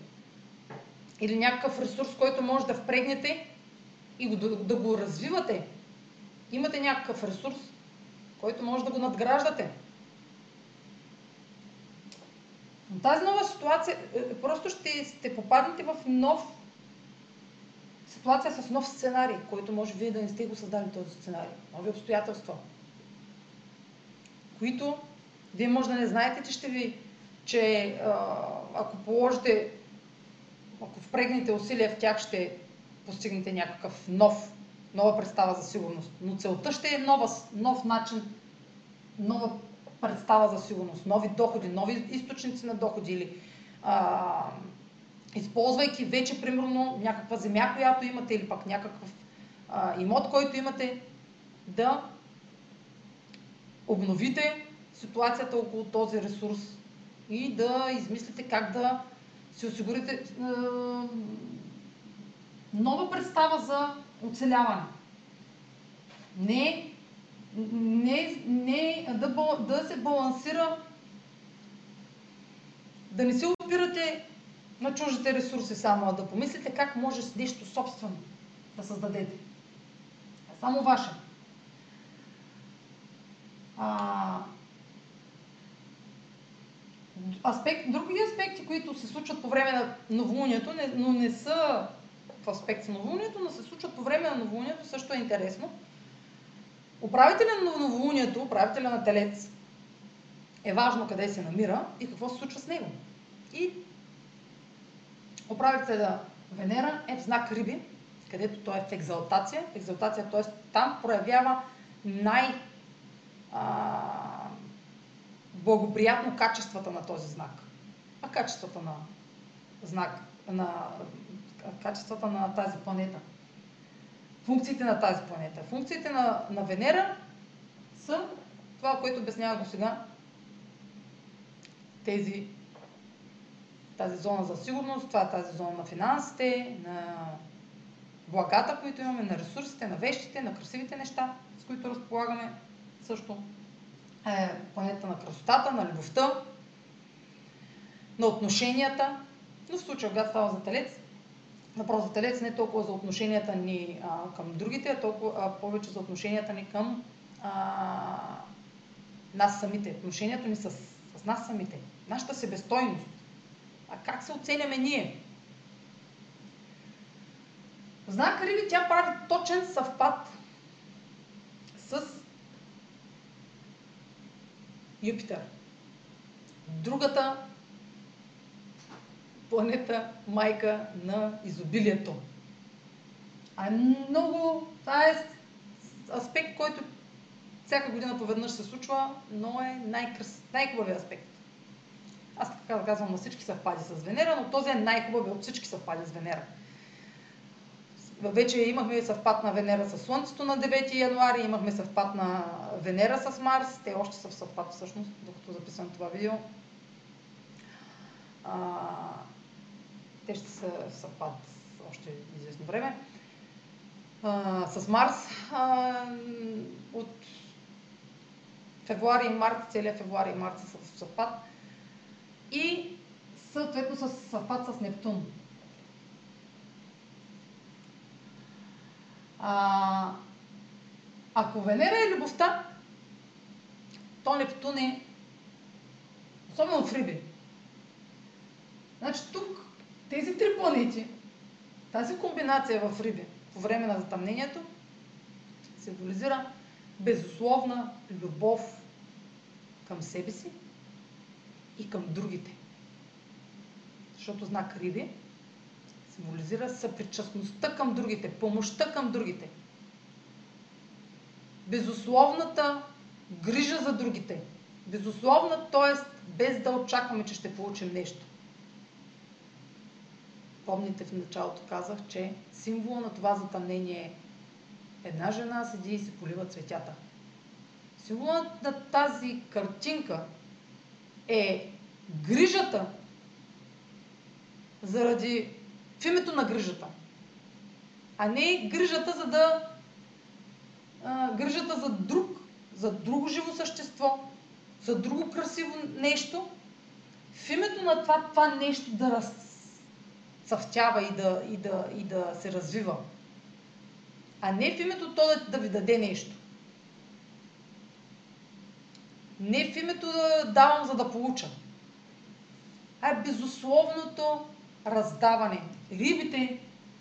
или някакъв ресурс, който може да впрегнете и да, да го развивате. Имате някакъв ресурс, който може да го надграждате. Но тази нова ситуация, е, просто ще, ще попаднете в нов ситуация с нов сценарий, който може вие да не сте го създали този сценарий. Нови обстоятелства, които вие може да не знаете, че ще ви, че ако положите, ако впрегнете усилия в тях, ще постигнете някакъв нов, нова представа за сигурност. Но целта ще е нова, нов начин, нова представа за сигурност, нови доходи, нови източници на доходи или а, използвайки вече, примерно, някаква земя, която имате или пък някакъв а, имот, който имате, да обновите ситуацията около този ресурс и да измислите как да си осигурите а, нова представа за оцеляване. Не, не, не да, да се балансира, да не се опирате на чуждите ресурси само, а да помислите как може с нещо собствено да създадете. Е само ваше. А, аспект, други аспекти, които се случват по време на новолунието, но не са в аспект с новолунието, но се случват по време на новолунието, също е интересно. Управителя на новолунието, управителя на телец, е важно къде се намира и какво се случва с него. И управителя Венера е в знак Риби, където той е в екзалтация. В екзалтация, т.е. там проявява най- благоприятно качествата на този знак. А качествата на знак, на качествата на тази планета. Функциите на тази планета. Функциите на, на Венера са това, което обяснявах до сега. Тези, тази зона за сигурност, това е тази зона на финансите, на благата, които имаме, на ресурсите, на вещите, на красивите неща, с които разполагаме също. Е планета на красотата, на любовта, на отношенията, но в случая, когато става за телец, въпрос за телец не е толкова за отношенията ни а, към другите, а, толкова, а повече за отношенията ни към а, нас самите, отношението ни с, с нас самите, нашата себестойност. А как се оценяме ние? В знак Риби тя прави точен съвпад с Юпитер. Другата планета майка на изобилието. А е много... Това е аспект, който всяка година поведнъж се случва, но е най-крас... най-хубавият аспект. Аз така да казвам на всички съвпади с Венера, но този е най-хубавият от всички съвпади с Венера. Вече имахме съвпад на Венера с Слънцето на 9 януари, имахме съвпад на Венера с Марс. Те още са в съвпад всъщност, докато записвам това видео. А, те ще са в съвпад още известно време. А, с Марс а, от февруари и март, целият февруари и март са в съвпад. И съответно с съвпад с Нептун. А, ако Венера е любовта, то Нептун е особено в Риби. Значи тук тези три планети, тази комбинация в Риби по време на затъмнението символизира безусловна любов към себе си и към другите. Защото знак Риби символизира съпричастността към другите, помощта към другите. Безусловната грижа за другите. Безусловна, т.е. без да очакваме, че ще получим нещо. Помните в началото казах, че символа на това затъмнение е една жена седи и се полива цветята. Символът на тази картинка е грижата заради в името на грижата. А не грижата за да а, грижата за друг, за друго живо същество, за друго красиво нещо, в името на това, това нещо да раз, цъфтява и да, и да, и да се развива. А не в името то да, да ви даде нещо. Не в името да давам, за да получа. А безусловното раздаване. Рибите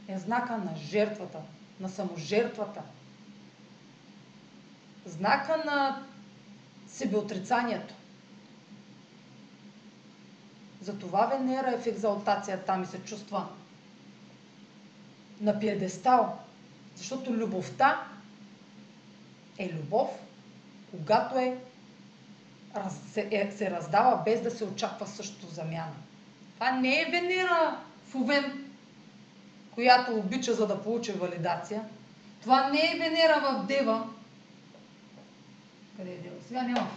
е знака на жертвата, на саможертвата. Знака на себеотрицанието. Затова Венера е в екзалтация там и се чувства на пиедестал. Защото любовта е любов, когато е, се, е, се раздава без да се очаква също замяна. Това не е Венера в Овен, която обича за да получи валидация. Това не е Венера в Дева. Къде е Дева? Сега няма.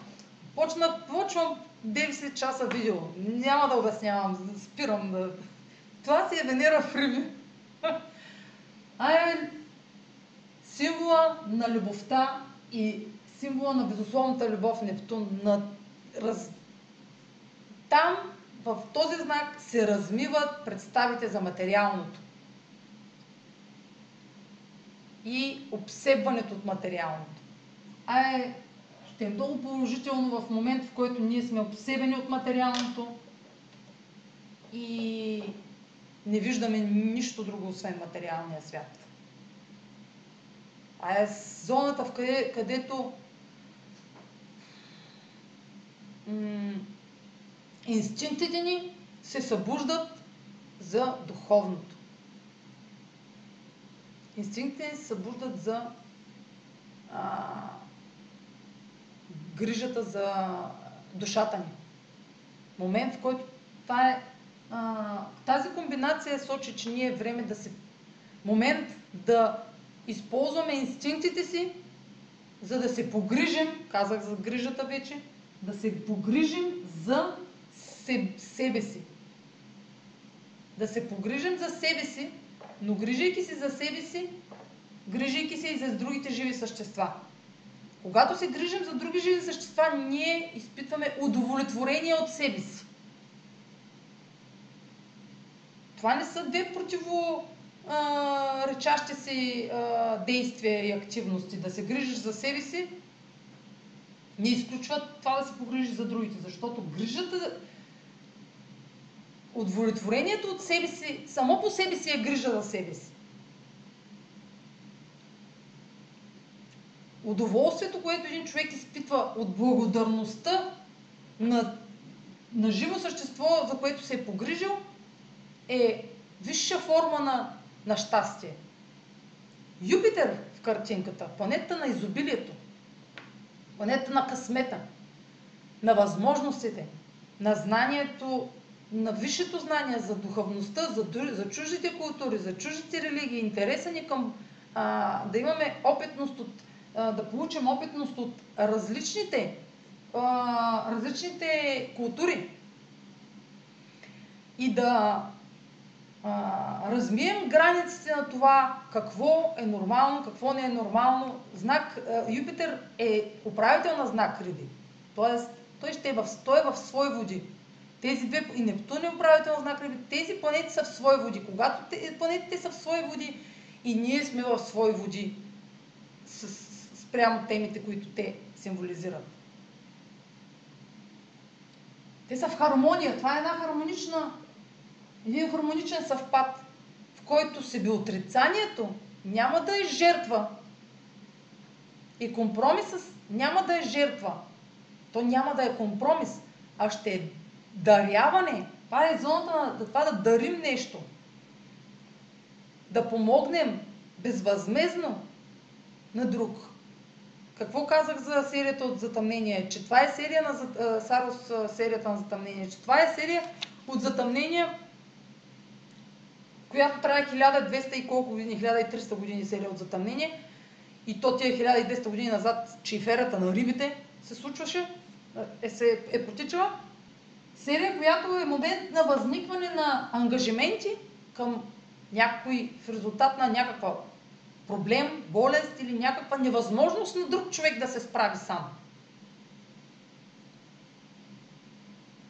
Почна, почвам 90 часа видео. Няма да обяснявам, спирам да... Това си е Венера в Риби. А е символа на любовта и символа на безусловната любов Нептун. На раз... Там, в този знак, се размиват представите за материалното. И обсебването от материалното. А е ще е много положително в момент, в който ние сме обсебени от материалното и не виждаме нищо друго, освен материалния свят. А е зоната, в къде, където м- инстинктите ни се събуждат за духовното. Инстинктите ни се събуждат за а, грижата за душата ни. Момент, в който това е, а, тази комбинация сочи, че ние е време да се... Момент да използваме инстинктите си, за да се погрижим, казах за грижата вече, да се погрижим за себе си. Да се погрижим за себе си, но грижайки се за себе си, грижайки се и за другите живи същества. Когато се грижим за други живи същества, ние изпитваме удовлетворение от себе си. Това не са две противо а, речащи си а, действия и активности. Да се грижиш за себе си не изключват това да се погрижиш за другите, защото грижата, удовлетворението от себе си, само по себе си е грижа за себе си. удоволствието, което един човек изпитва от благодарността на, на живо същество, за което се е погрижил, е висша форма на, на щастие. Юпитер в картинката, планета на изобилието, планета на късмета, на възможностите, на знанието, на висшето знание за духовността, за, за чуждите култури, за чуждите религии, интереса ни към а, да имаме опитност от да получим опитност от различните, различните култури. И да размием границите на това какво е нормално, какво не е нормално. Знак Юпитер е управител на знак Риби. Тоест, той ще е в, той е в свои води. Тези две, и Нептун е управител на знак Риби, тези планети са в свои води. Когато те, планетите са в свои води и ние сме в свои води, с, спрямо темите, които те символизират. Те са в хармония. Това е една хармонична, един хармоничен съвпад, в който себеотрицанието няма да е жертва и компромисът няма да е жертва. То няма да е компромис, а ще е даряване. Това е зоната на това да дарим нещо. Да помогнем безвъзмезно на друг. Какво казах за серията от затъмнение? Че това е серия на Сарос, серията на затъмнение. Че това е серия от затъмнения, която трае 1200 и колко години, 1300 години серия от затъмнение. И то тия 1200 години назад, чиферата на рибите се случваше, е, се, е потичала. Серия, която е момент на възникване на ангажименти към някой в резултат на някаква проблем, болест или някаква невъзможност на друг човек да се справи сам.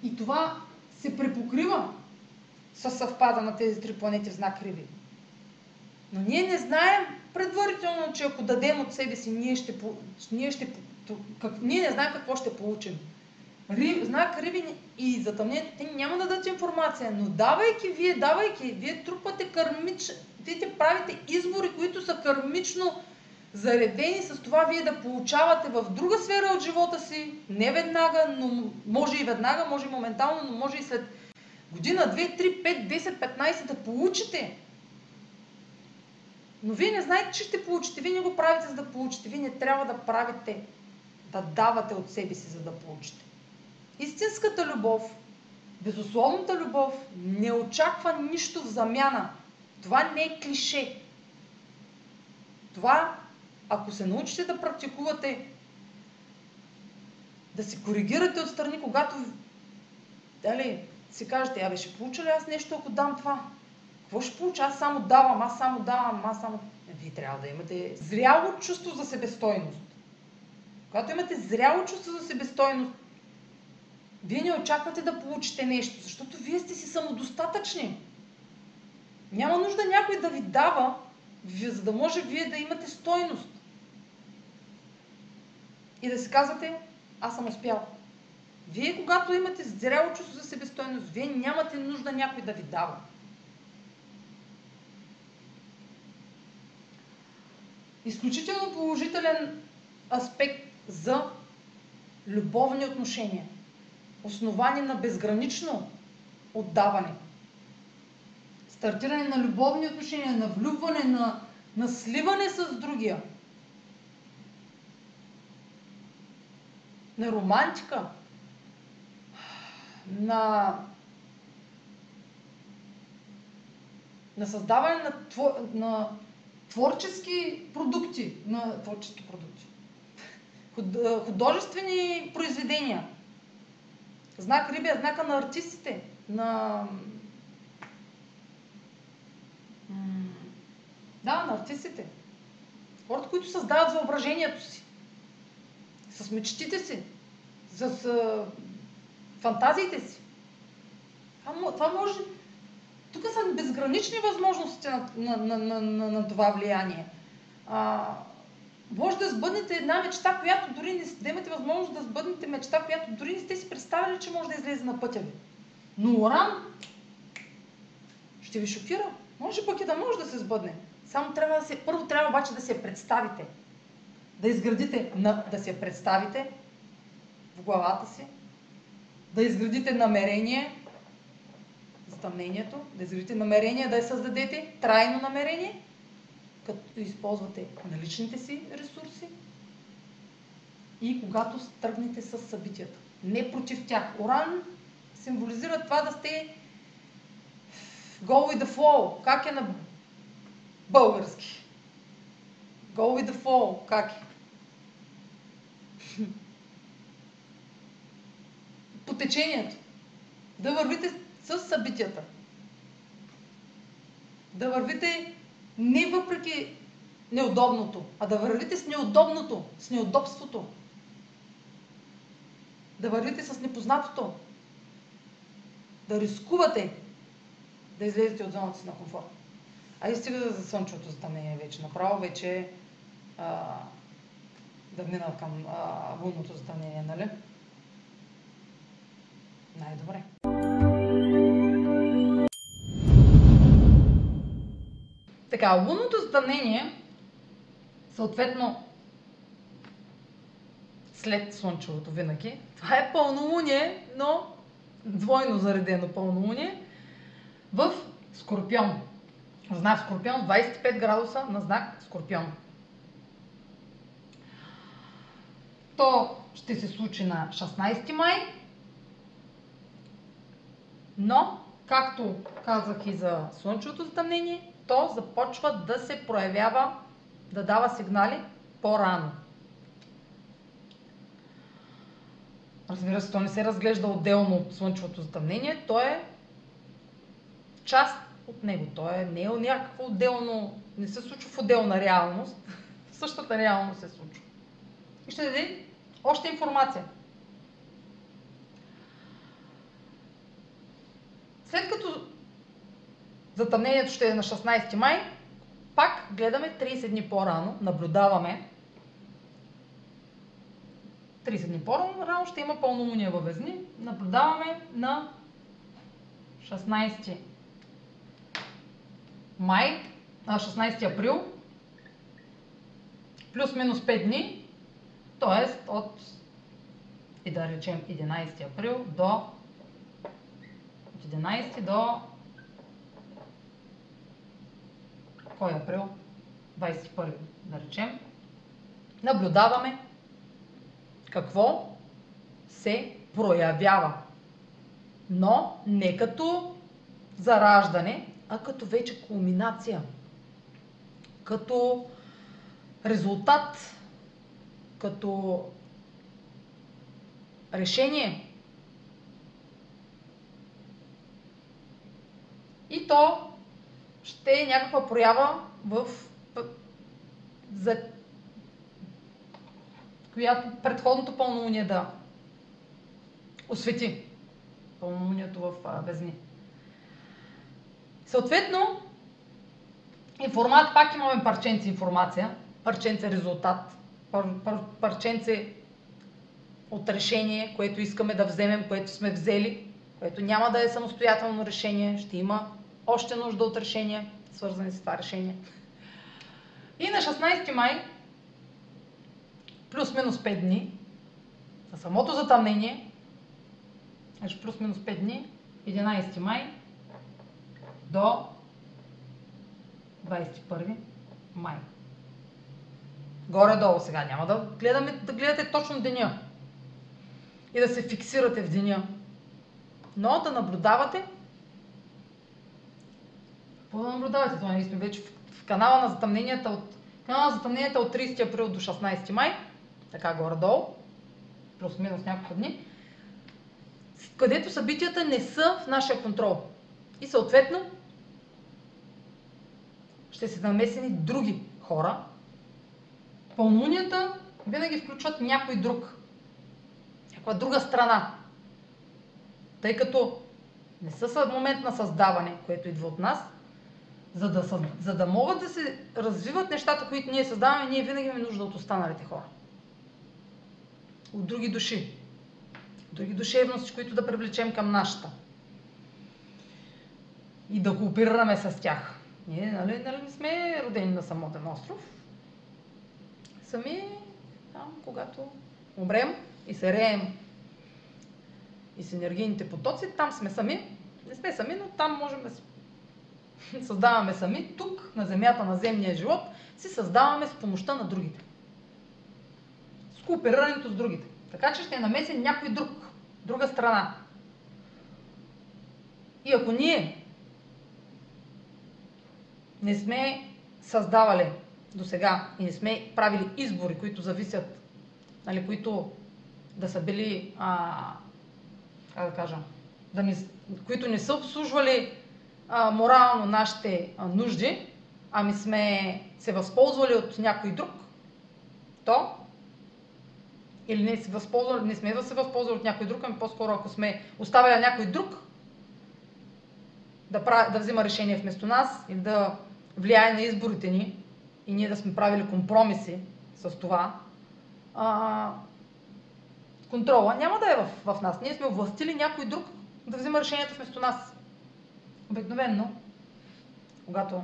И това се препокрива с съвпада на тези три планети в знак Риби. Но ние не знаем предварително, че ако дадем от себе си, ние ще, ние ще как, ние не знаем какво ще получим. Риб, знак Риби и затъмнението, те няма да дадат информация, но давайки вие, давайки, вие трупате кармич, вие правите избори, които са кармично заредени с това вие да получавате в друга сфера от живота си, не веднага, но може и веднага, може и моментално, но може и след година, 2, 3, 5, 10, 15 да получите. Но вие не знаете, че ще получите. Вие не го правите, за да получите. Вие не трябва да правите, да давате от себе си, за да получите. Истинската любов, безусловната любов не очаква нищо в замяна. Това не е клише. Това ако се научите да практикувате, да си коригирате отстрани, когато дали, си кажете, абе ще получа ли аз нещо, ако дам това? Какво ще получа? Аз само давам, аз само давам, аз само... Е, вие трябва да имате зряло чувство за себестойност. Когато имате зряло чувство за себестойност, вие не очаквате да получите нещо, защото вие сте си самодостатъчни. Няма нужда някой да ви дава, за да може вие да имате стойност и да си казвате, аз съм успял. Вие, когато имате зряло чувство за себестойност, вие нямате нужда някой да ви дава. Изключително положителен аспект за любовни отношения, основани на безгранично отдаване. Стартиране на любовни отношения, на влюбване, на, на сливане с другия – на романтика, на, на създаване на, твор, на творчески продукти, на творчески продукти, художествени произведения. Знак Риби е знака на артистите, на да, на артистите. Хората, които създават въображението си с мечтите си, с фантазиите си. Това, това може... Тук са безгранични възможности на, на, на, на, на, на това влияние. А, може да сбъднете една мечта, която дори не да имате възможност да сбъднете мечта, която дори не сте си представили, че може да излезе на пътя ви. Но Оран ще ви шокира. Може пък и да може да се сбъдне. Само трябва да се, първо трябва обаче да се представите да изградите, да се представите в главата си, да изградите намерение, затъмнението, да изградите намерение, да създадете, трайно намерение, като използвате наличните си ресурси и когато тръгнете с събитията. Не против тях. Оран символизира това да сте go with the flow. Как е на български? Go with the flow. Как е? По течението. Да вървите с събитията. Да вървите не въпреки неудобното, а да вървите с неудобното, с неудобството. Да вървите с непознатото. Да рискувате да излезете от зоната си на комфорт. А и стига за слънчевото затъмнение вече. Направо вече а, да мина към а, лунното затъмнение, нали? Най-добре. Така, лунното затъмнение, съответно след слънчевото винаги, това е пълнолуние, но двойно заредено пълнолуние в Скорпион. Знак Скорпион, 25 градуса на знак Скорпион. То ще се случи на 16 май но, както казах и за слънчевото затъмнение, то започва да се проявява, да дава сигнали по-рано. Разбира се, то не се разглежда отделно от слънчевото затъмнение, то е част от него. То е не е някакво отделно, не се случва в отделна реалност, *laughs* същата реалност се случва. И ще даде още информация. След като затъмнението ще е на 16 май, пак гледаме 30 дни по-рано, наблюдаваме 30 дни по-рано ще има пълнолуние във Везни. Наблюдаваме на 16 май, на 16 април, плюс-минус 5 дни, т.е. от и да речем 11 април до от 11 до кой април? 21 да речем. Наблюдаваме какво се проявява. Но не като зараждане, а като вече кулминация. Като резултат, като решение. И то ще е някаква проява в за която предходното пълнолуние да освети пълнолунието в Везни. Съответно, информат, пак имаме парченце информация, парченце резултат, пар, пар, парченце от решение, което искаме да вземем, което сме взели, което няма да е самостоятелно решение, ще има още нужда от решения, свързани с това решение. И на 16 май, плюс-минус 5 дни, на самото затъмнение, значи плюс-минус 5 дни, 11 май до 21 май. Горе-долу сега няма да, гледаме, да гледате точно деня и да се фиксирате в деня, но да наблюдавате какво да наблюдавате? Това ние сме вече в, канала на затъмненията от, канала на затъмненията от 30 април до 16 май, така горе-долу, плюс-минус няколко дни, където събитията не са в нашия контрол. И съответно ще се намесени други хора. Пълнунията винаги включват някой друг. Някаква друга страна. Тъй като не са в момент на създаване, което идва от нас, за да, за да могат да се развиват нещата, които ние създаваме, ние винаги имаме нужда от останалите хора. От други души. Други душевности, които да привлечем към нашата. И да кооперираме с тях. Ние нали, нали не сме родени на самотен остров. Сами там, когато умрем и се реем и с енергийните потоци, там сме сами. Не сме сами, но там можем да *laughs* създаваме сами. Тук, на земята, на земния живот, си създаваме с помощта на другите. С кооперирането с другите. Така че ще е намесен някой друг, друга страна. И ако ние не сме създавали до сега и не сме правили избори, които зависят, нали, които да са били, а, как да кажа, да ни, които не са обслужвали а, морално нашите а, нужди, ами сме се възползвали от някой друг, то или не, се не сме да се възползвали от някой друг, ами по-скоро ако сме оставили някой друг да, прави, да взима решение вместо нас или да влияе на изборите ни и ние да сме правили компромиси с това, а, контрола няма да е в, в нас. Ние сме властили някой друг да взима решението вместо нас. Обикновенно, когато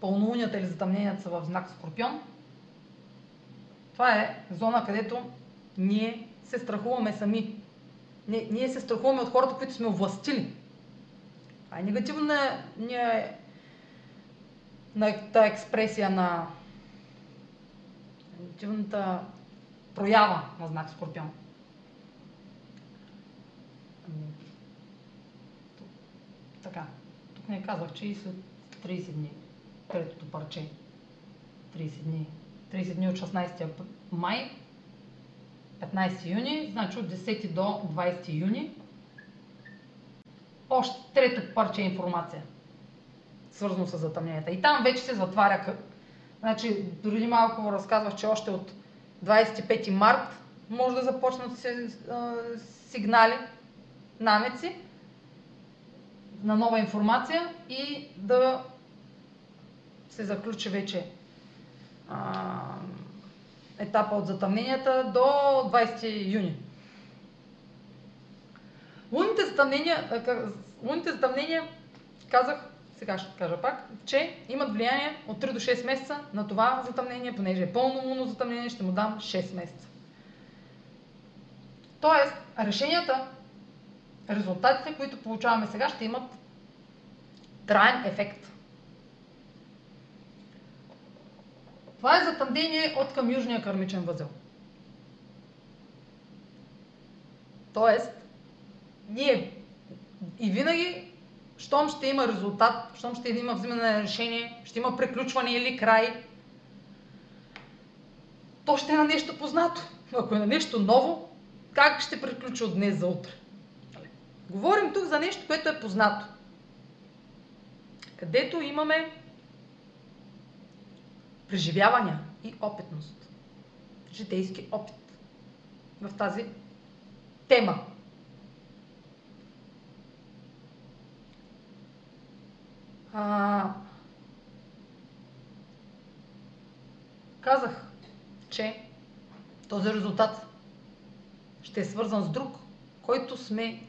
пълнолунията или затъмненията са в знак Скорпион, това е зона, където ние се страхуваме сами. Ние, ние се страхуваме от хората, които сме овластили. Това е негативна ние, на тази експресия на негативната проява на знак Скорпион. Така. Не казах, че и след 30 дни, третото парче, 30 дни, 30 дни от 16 май, 15 юни, значи от 10 до 20 юни, още трето парче информация, свързано с затъмненията. И там вече се затваря. Значи, дори малко разказвах, че още от 25 март може да започнат се, а, сигнали, намеци, на нова информация и да се заключи вече а, етапа от затъмненията до 20 юни. Лунните затъмнения, лунните затъмнения, казах, сега ще кажа пак, че имат влияние от 3 до 6 месеца на това затъмнение, понеже е пълно лунно затъмнение, ще му дам 6 месеца. Тоест, решенията, резултатите, които получаваме сега, ще имат траен ефект. Това е затъмнение от към южния кармичен възел. Тоест, ние и винаги, щом ще има резултат, щом ще има взимане на решение, ще има приключване или край, то ще е на нещо познато. Ако е на нещо ново, как ще приключи от днес за утре? Говорим тук за нещо, което е познато. Където имаме преживявания и опитност. Житейски опит в тази тема. А, казах, че този резултат ще е свързан с друг, който сме,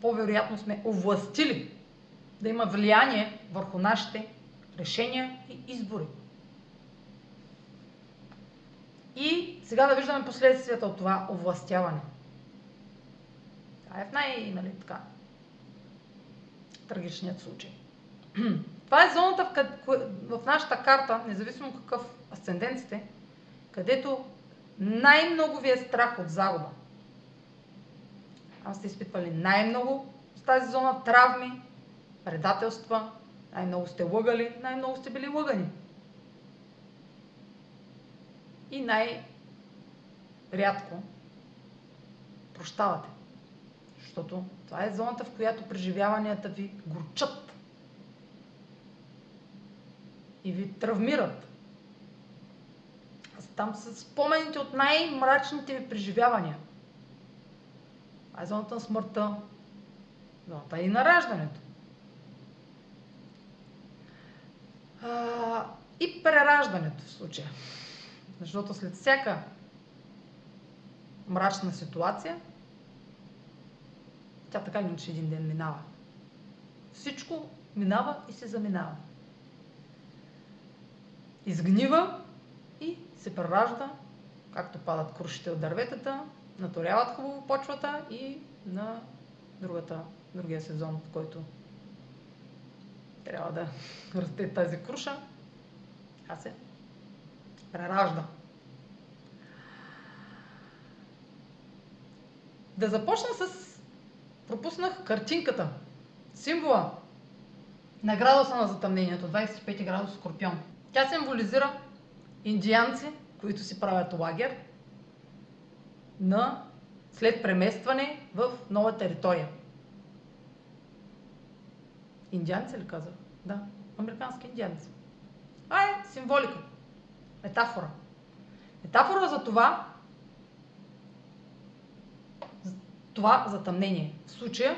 по-вероятно сме овластили да има влияние върху нашите решения и избори. И сега да виждаме последствията от това овластяване. Това е в най- нали, така, трагичният случай. *clears throat* Това е зоната в, в нашата карта, независимо какъв асцендент сте, където най-много ви е страх от загуба. Там сте изпитвали най-много с тази зона травми, предателства, най-много сте лъгали, най-много сте били лъгани. И най-рядко прощавате. Защото това е зоната, в която преживяванията ви горчат и ви травмират. Там са спомените от най-мрачните ви преживявания. Това е зоната на смъртта, зоната и на раждането. А, и прераждането в случая. Защото след всяка мрачна ситуация, тя така или иначе един ден минава. Всичко минава и се заминава. Изгнива и се преражда, както падат крушите от дърветата, наторяват хубаво почвата и на другата, другия сезон, в който трябва да *laughs* расте тази круша, а се преражда. Да започна с... Пропуснах картинката, символа на градуса на затъмнението, 25 градус Скорпион. Тя символизира индианци, които си правят лагер на след преместване в нова територия. Индианци ли казах? Да, американски индианци. Това е символика, метафора. Метафора за това, това затъмнение. В случая,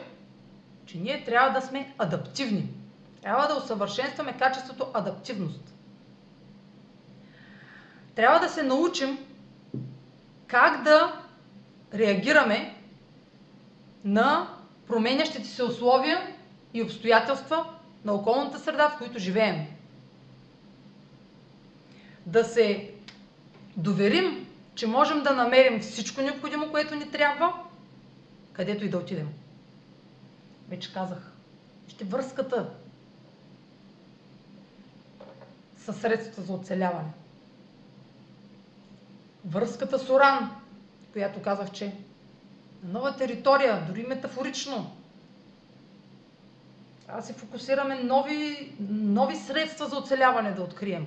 че ние трябва да сме адаптивни. Трябва да усъвършенстваме качеството адаптивност. Трябва да се научим как да реагираме на променящите се условия и обстоятелства на околната среда, в които живеем. Да се доверим, че можем да намерим всичко необходимо, което ни трябва, където и да отидем. Вече казах, ще връзката със средствата за оцеляване. Връзката с Уран, която казах, че на нова територия, дори метафорично, трябва да се фокусираме нови, нови средства за оцеляване да открием.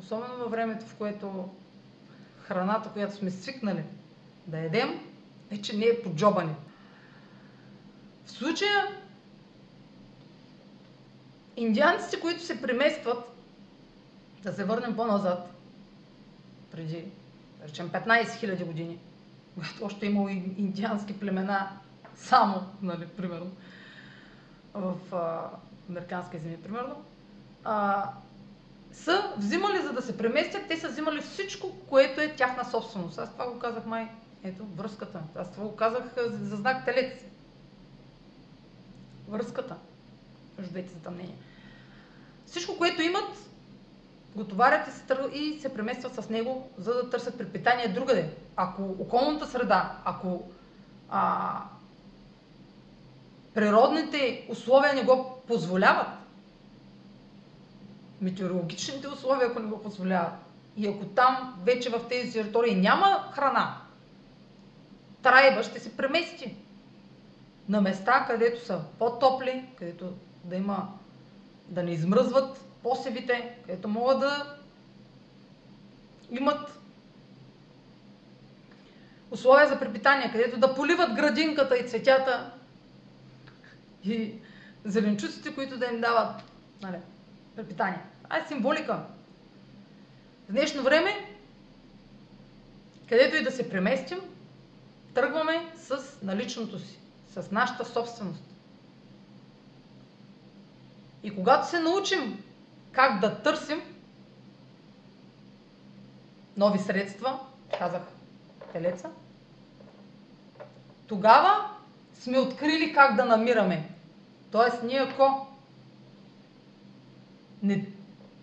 Особено във времето, в което храната, която сме свикнали да едем, вече не е поджобане. В случая индианците, които се преместват, да се върнем по-назад, преди, речем, 15 000 години, когато още е имало индиански племена само, нали, примерно, в а, американски земи, примерно, а, са взимали, за да се преместят, те са взимали всичко, което е тяхна собственост. Аз това го казах май, ето, връзката. Аз това го казах за знак телец. Връзката между двете затъмнения. Всичко, което имат, го товарят и се, и се преместват с него, за да търсят препитание другаде. Ако околната среда, ако а, природните условия не го позволяват, метеорологичните условия, ако не го позволяват, и ако там вече в тези територии няма храна, трайба ще се премести на места, където са по-топли, където да има, да не измръзват посевите, където могат да имат условия за препитание, където да поливат градинката и цветята и зеленчуците, които да им дават нали, препитание. Това е символика. В днешно време, където и да се преместим, тръгваме с наличното си, с нашата собственост. И когато се научим как да търсим нови средства, казах телеца, тогава сме открили как да намираме. Тоест, ние ако не,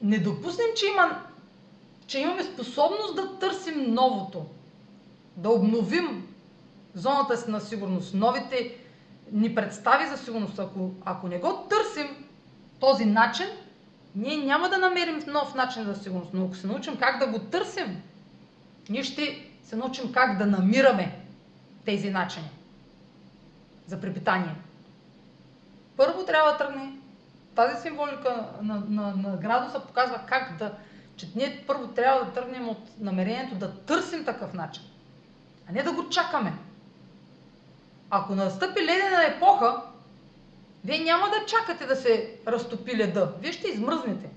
не допуснем, че, има, че имаме способност да търсим новото, да обновим зоната си на сигурност, новите ни представи за сигурност, ако, ако не го търсим този начин, ние няма да намерим нов начин за сигурност. Но ако се научим как да го търсим, ние ще се научим как да намираме тези начини за препитание. Първо трябва да тръгне тази символика на, на, на градуса показва как да, че ние първо трябва да тръгнем от намерението да търсим такъв начин, а не да го чакаме. Ако настъпи ледена епоха, вие няма да чакате да се разтопи леда. Вие ще измръзнете.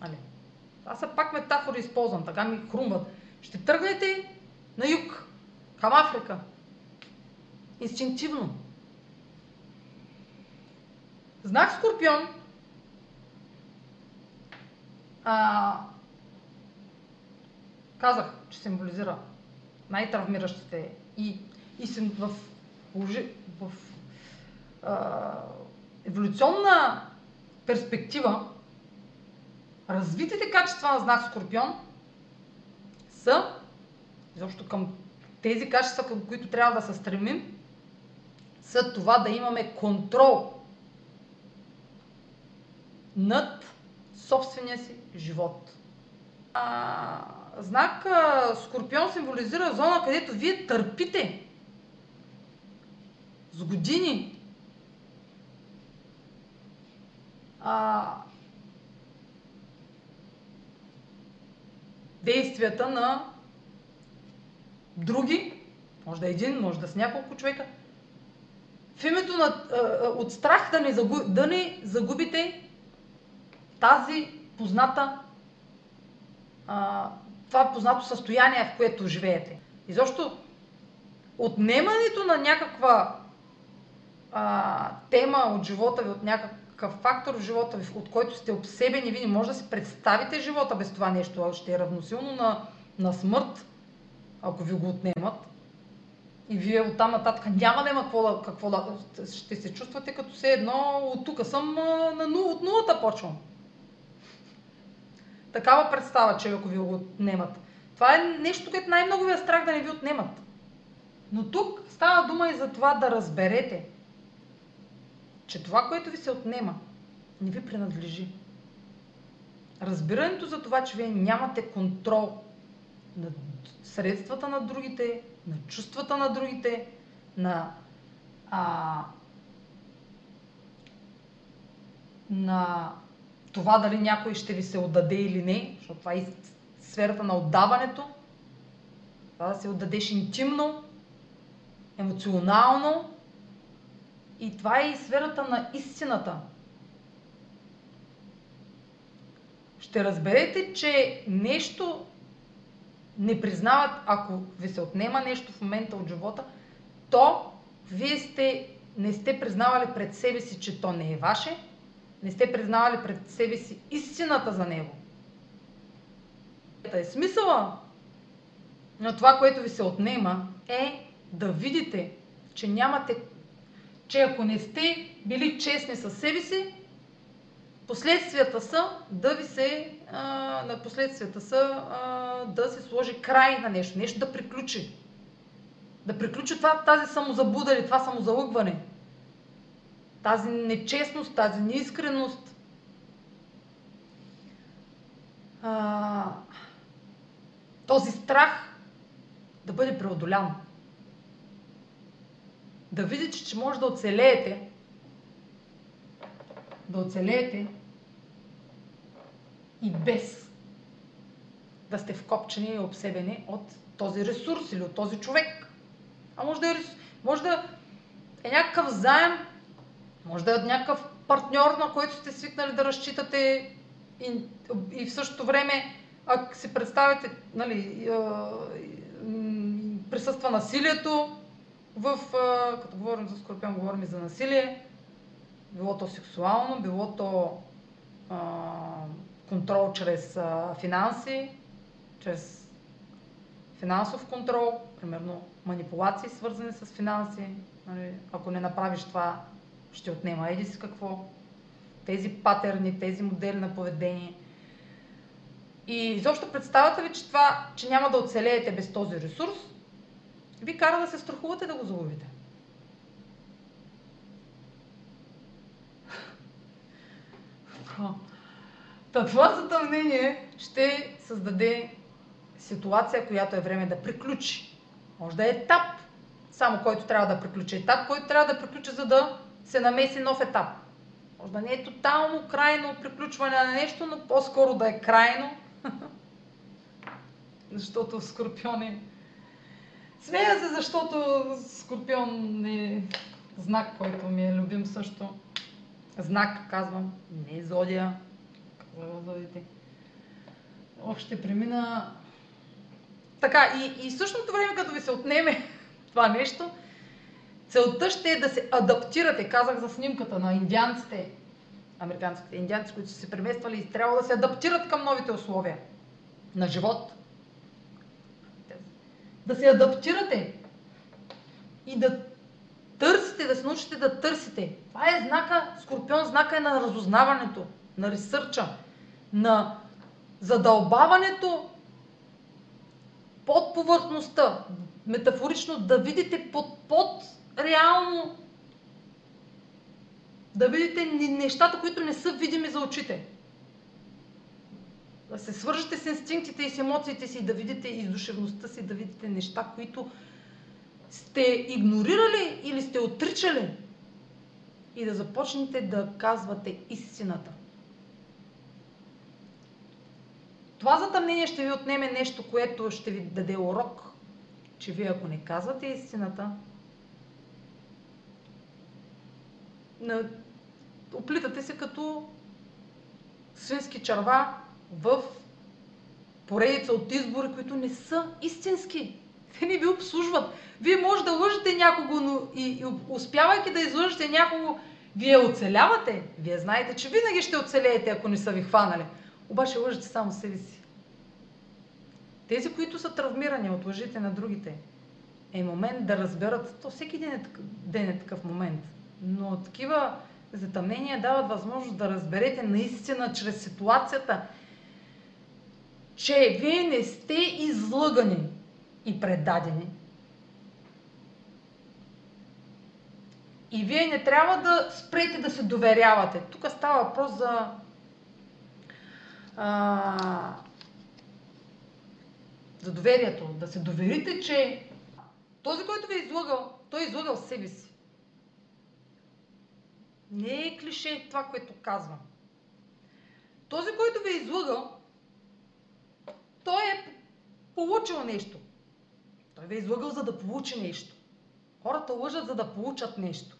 Али? Аз са пак метафори използвам, така ми хрумват. Ще тръгнете на юг, към Африка. Инстинктивно. Знак Скорпион а, казах, че символизира най-травмиращите и, и в, в а, еволюционна перспектива развитите качества на знак Скорпион са, изобщо към тези качества, към които трябва да се стремим, са това да имаме контрол над собствения си живот. А, знак а, Скорпион символизира зона, където вие търпите с години а, действията на други, може да е един, може да с няколко човека, в името на, от страх да не, загуб, да не загубите тази позната, а, това познато състояние, в което живеете. И защо отнемането на някаква а, тема от живота ви, от някакъв фактор в живота ви, от който сте обсебени, вие не може да си представите живота без това нещо, ще е равносилно на, на смърт, ако ви го отнемат. И вие оттам нататък няма да има какво какво да... Ще се чувствате като се едно от тук съм на, от нулата почвам такава представа, че ако ви го отнемат. Това е нещо, което най-много ви е страх да не ви отнемат. Но тук става дума и за това да разберете, че това, което ви се отнема, не ви принадлежи. Разбирането за това, че вие нямате контрол над средствата на другите, на чувствата на другите, на, а, на това дали някой ще ви се отдаде или не, защото това е сферата на отдаването. Това да се отдадеш интимно, емоционално. И това е и сферата на истината. Ще разберете, че нещо не признават, ако ви се отнема нещо в момента от живота, то вие сте, не сте признавали пред себе си, че то не е ваше, не сте признавали пред себе си истината за него. Е смисъла на това, което ви се отнема, е да видите, че нямате, че ако не сте били честни със себе си, последствията са да ви се, а, последствията са а, да се сложи край на нещо, нещо да приключи. Да приключи това, тази самозабуда или това самозалъгване. Тази нечестност, тази неискреност. А, този страх да бъде преодолян. Да видите, че може да оцелеете. Да оцелеете и без да сте вкопчени и обсебени от този ресурс или от този човек. А може да е, може да е някакъв заем, може да е някакъв партньор, на който сте свикнали да разчитате и, и в същото време, ако си представите, нали, присъства насилието, в, като говорим за Скорпион, говорим и за насилие, било то сексуално, било то а, контрол чрез а, финанси, чрез финансов контрол, примерно манипулации, свързани с финанси. Нали, ако не направиш това, ще отнема еди си какво. Тези патерни, тези модели на поведение. И изобщо представата ви, че, това, че няма да оцелеете без този ресурс, ви кара да се страхувате да го загубите. Та това затъмнение ще създаде ситуация, която е време да приключи. Може да е етап, само който трябва да приключи. Етап, който трябва да приключи, за да се намеси нов етап. Може да не е тотално крайно приключване на нещо, но по-скоро да е крайно. *laughs* Защото Скорпион е... Смея се, защото Скорпион е знак, който ми е любим също. Знак, казвам, не е зодия. Зодите. Още премина така, и, и същото време, като ви се отнеме *laughs* това нещо, целта ще е да се адаптирате. Казах за снимката на индианците, американските индианци, които са се премествали и трябва да се адаптират към новите условия на живот. Да се адаптирате и да търсите, да се научите да търсите. Това е знака, Скорпион знака е на разузнаването, на ресърча, на задълбаването под повърхността, метафорично да видите под, под реално, да видите нещата, които не са видими за очите. Се свържете с инстинктите и с емоциите си, да видите издушевността си, да видите неща, които сте игнорирали или сте отричали и да започнете да казвате истината. Това затъмнение ще ви отнеме нещо, което ще ви даде урок, че вие ако не казвате истината, оплитате се като свински черва в поредица от избори, които не са истински. Те не ви обслужват. Вие може да лъжете някого, но и, и успявайки да излъжете някого, вие оцелявате. Вие знаете, че винаги ще оцелеете, ако не са ви хванали. Обаче лъжете само себе си. Тези, които са травмирани от лъжите на другите, е момент да разберат, то всеки ден е, ден е такъв момент, но такива затъмнения дават възможност да разберете наистина чрез ситуацията, че вие не сте излъгани и предадени. И вие не трябва да спрете да се доверявате. Тук става въпрос за а, за доверието. Да се доверите, че този, който ви е излагал, той е излагал себе си. Не е клише това, което казвам. Този, който ви е излагал, той е получил нещо. Той ви е излагал, за да получи нещо. Хората лъжат, за да получат нещо.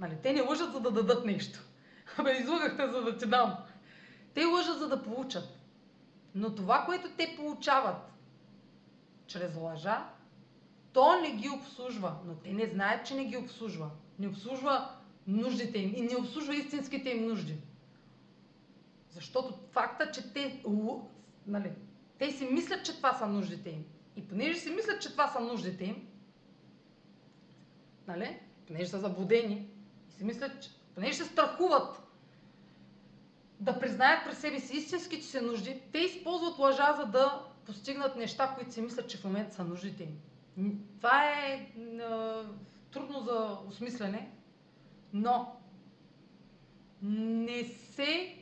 Нали? Те не лъжат, за да дадат нещо. *laughs* Абе, излагахте, за да ти дам. Те лъжат, за да получат. Но това, което те получават чрез лъжа, То не ги обслужва, но те не знаят, че не ги обслужва. Не обслужва нуждите им и не обслужва истинските им нужди. Защото факта, че те, нали, те си мислят, че това са нуждите им. И понеже си мислят, че това са нуждите им, нали, понеже са заблудени, и си мислят, че, понеже се страхуват да признаят през себе си истинските си нужди, те използват лъжа, за да постигнат неща, които си мислят, че в момента са нуждите им. Това е, е трудно за осмислене, но не се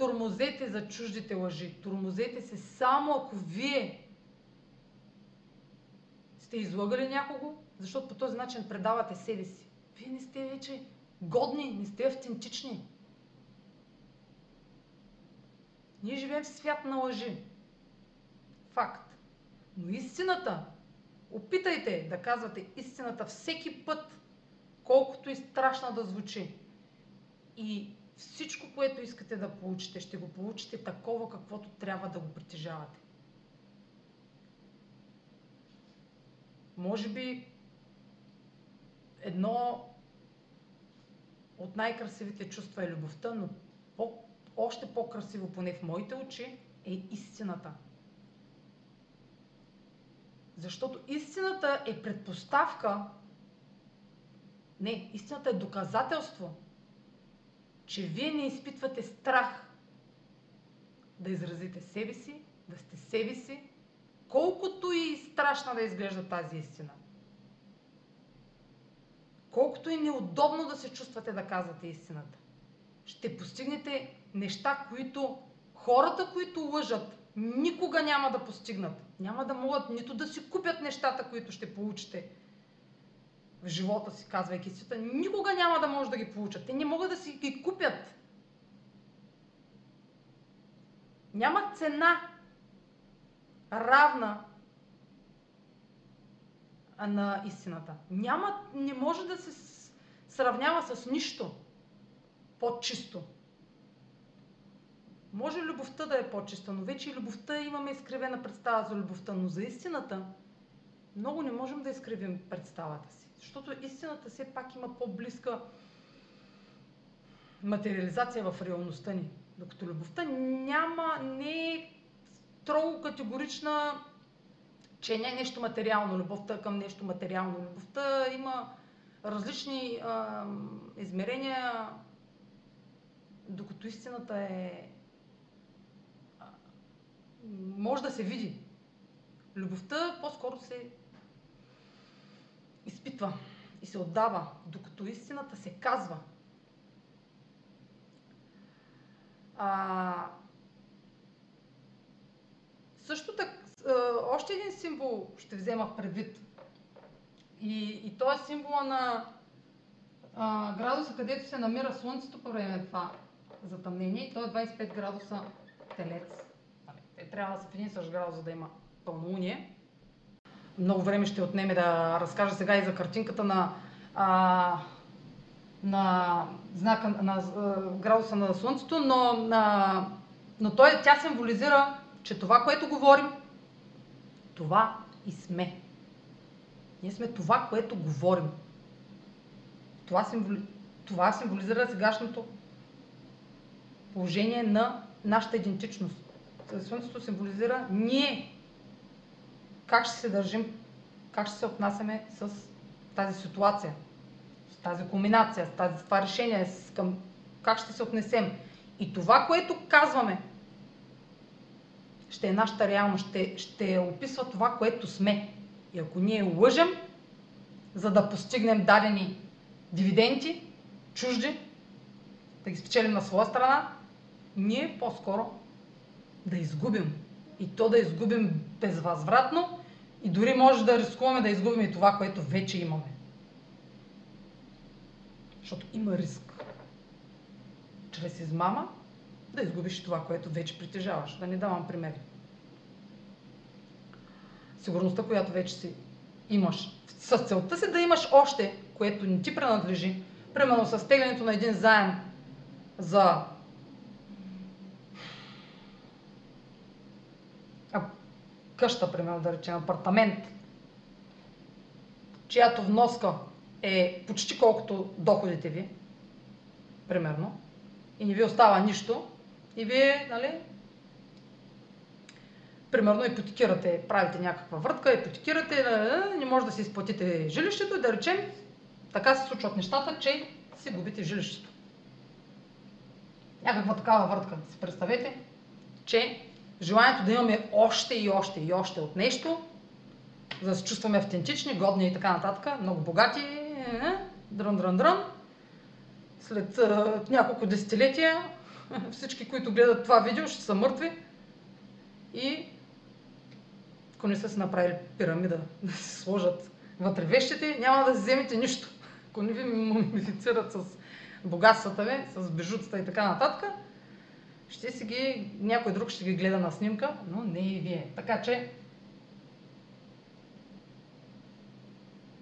тормозете за чуждите лъжи. Тормозете се само ако вие сте излагали някого, защото по този начин предавате себе си. Вие не сте вече годни, не сте автентични. Ние живеем в свят на лъжи. Факт. Но истината, опитайте да казвате истината всеки път, колкото и страшна да звучи. И всичко, което искате да получите, ще го получите такова, каквото трябва да го притежавате. Може би едно от най-красивите чувства е любовта, но по, още по-красиво, поне в моите очи, е истината. Защото истината е предпоставка, не, истината е доказателство, че вие не изпитвате страх да изразите себе си, да сте себе си, колкото и страшна да изглежда тази истина. Колкото и неудобно да се чувствате да казвате истината. Ще постигнете неща, които хората, които лъжат, никога няма да постигнат. Няма да могат нито да си купят нещата, които ще получите в живота си, казвайки си, никога няма да може да ги получат. Те не могат да си ги купят. Няма цена равна на истината. Няма, не може да се сравнява с нищо по-чисто. Може любовта да е по-чиста, но вече и любовта имаме изкривена представа за любовта, но за истината много не можем да изкривим представата си. Защото истината все пак има по-близка материализация в реалността ни. Докато любовта няма, не е строго категорична, че не е нещо материално, любовта към нещо материално. Любовта има различни а, измерения, докато истината е. Може да се види. Любовта по-скоро се изпитва и се отдава, докато истината се казва. А, също така, още един символ ще взема предвид. И, и то е символа на а, градуса, където се намира Слънцето по време на това затъмнение. И то е 25 градуса Телец. Нали, те трябва да са в един същ градус, за да има пълнолуние много време ще отнеме да разкажа сега и за картинката на, а, на знака на а, градуса на Слънцето, но, на, но той, тя символизира, че това, което говорим, това и сме. Ние сме това, което говорим. Това, символи... това символизира сегашното положение на нашата идентичност. Слънцето символизира ние как ще се държим, как ще се отнасяме с тази ситуация, с тази кулминация, с тази, това решение, с към как ще се отнесем. И това, което казваме, ще е нашата реалност, ще, ще описва това, което сме. И ако ние лъжем, за да постигнем дадени дивиденти, чужди, да ги спечелим на своя страна, ние по-скоро да изгубим. И то да изгубим безвъзвратно и дори може да рискуваме да изгубим и това, което вече имаме. Защото има риск. Чрез измама да изгубиш това, което вече притежаваш. Да не давам примери. Сигурността, която вече си имаш. С целта си да имаш още, което не ти принадлежи. Примерно с теглянето на един заем за къща, примерно да речем апартамент, чиято вноска е почти колкото доходите ви, примерно, и не ви остава нищо, и вие, нали, примерно ипотекирате, правите някаква въртка, ипотекирате, не може да си изплатите жилището и да речем, така се случват нещата, че си губите жилището. Някаква такава въртка. Си представете, че желанието да имаме още и още и още от нещо, за да се чувстваме автентични, годни и така нататък, много богати, е, дрън, дрън, дрън. След а, няколко десетилетия *laughs* всички, които гледат това видео, ще са мъртви и ако не са си направили пирамида *laughs* да си сложат вътре вещите, няма да си вземете нищо. Ако не ви мумифицират с богатствата ви, с бежуцата и така нататък, ще си ги, някой друг ще ги гледа на снимка, но не и вие. Така че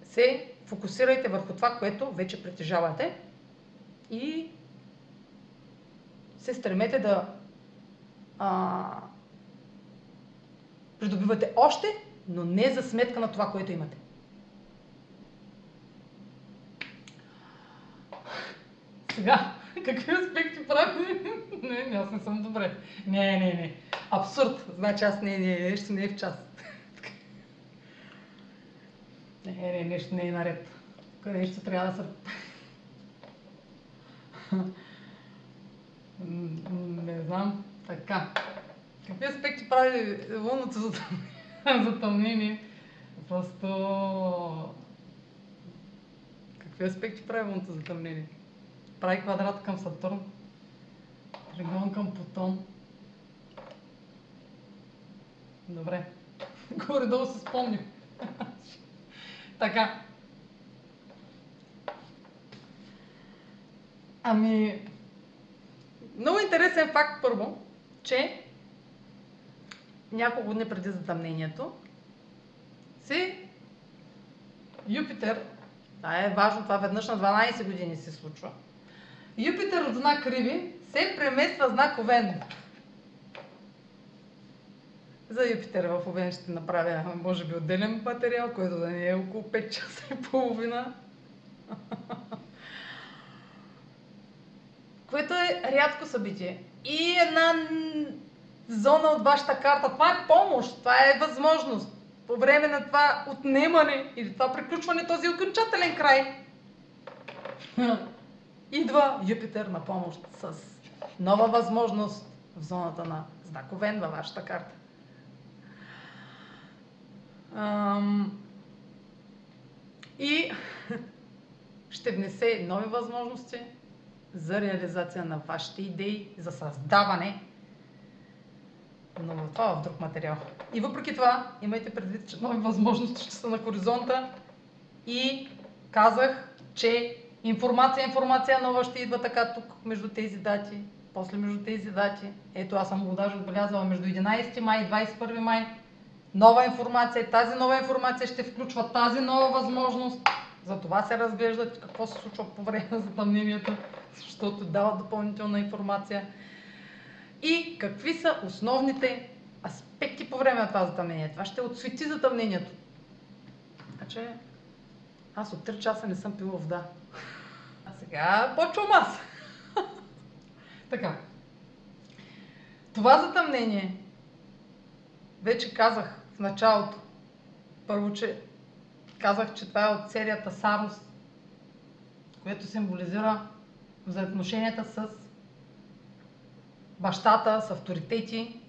се фокусирайте върху това, което вече притежавате и се стремете да а, придобивате още, но не за сметка на това, което имате. Сега, какви аспекти прави? *laughs* не, не, аз не съм добре. Не, не, не. Абсурд. Значи аз не, не, нещо не е в час. *laughs* не, не, нещо не е наред. Тук нещо трябва да се... *laughs* не знам. Така. Какви аспекти прави лунното затъмнение? Просто... Какви аспекти прави лунното затъмнение? Прави квадрат към Сатурн, тригон към Плутон. Добре. *laughs* Горе-долу се спомням. *laughs* така. Ами, много интересен факт първо, че няколко дни преди затъмнението си Юпитер, това е важно, това веднъж на 12 години се случва, Юпитер от знак Риби се премества знак Овен. За Юпитер в Овен ще направя, може би, отделен материал, който да не е около 5 часа и половина. *laughs* Което е рядко събитие. И една зона от вашата карта. Това е помощ, това е възможност. По време на това отнемане или това приключване, този окончателен край, идва Юпитер на помощ с нова възможност в зоната на знаковен във вашата карта. Ам... И *laughs* ще внесе нови възможности за реализация на вашите идеи, за създаване но това в друг материал. И въпреки това, имайте предвид, че нови възможности ще са на хоризонта и казах, че информация, информация нова ще идва така тук между тези дати, после между тези дати. Ето аз съм го даже отбелязала между 11 май и 21 май. Нова информация. Тази нова информация ще включва тази нова възможност. За това се разглеждат какво се случва по време на затъмнението, защото дават допълнителна информация и какви са основните аспекти по време на това затъмнение. Това ще отсвети затъмнението. Значи, аз от 3 часа не съм пила вода. Сега почвам аз. *laughs* така. Това затъмнение, вече казах в началото, първо, че казах, че това е от серията Сарус, което символизира взаимоотношенията с бащата с авторитети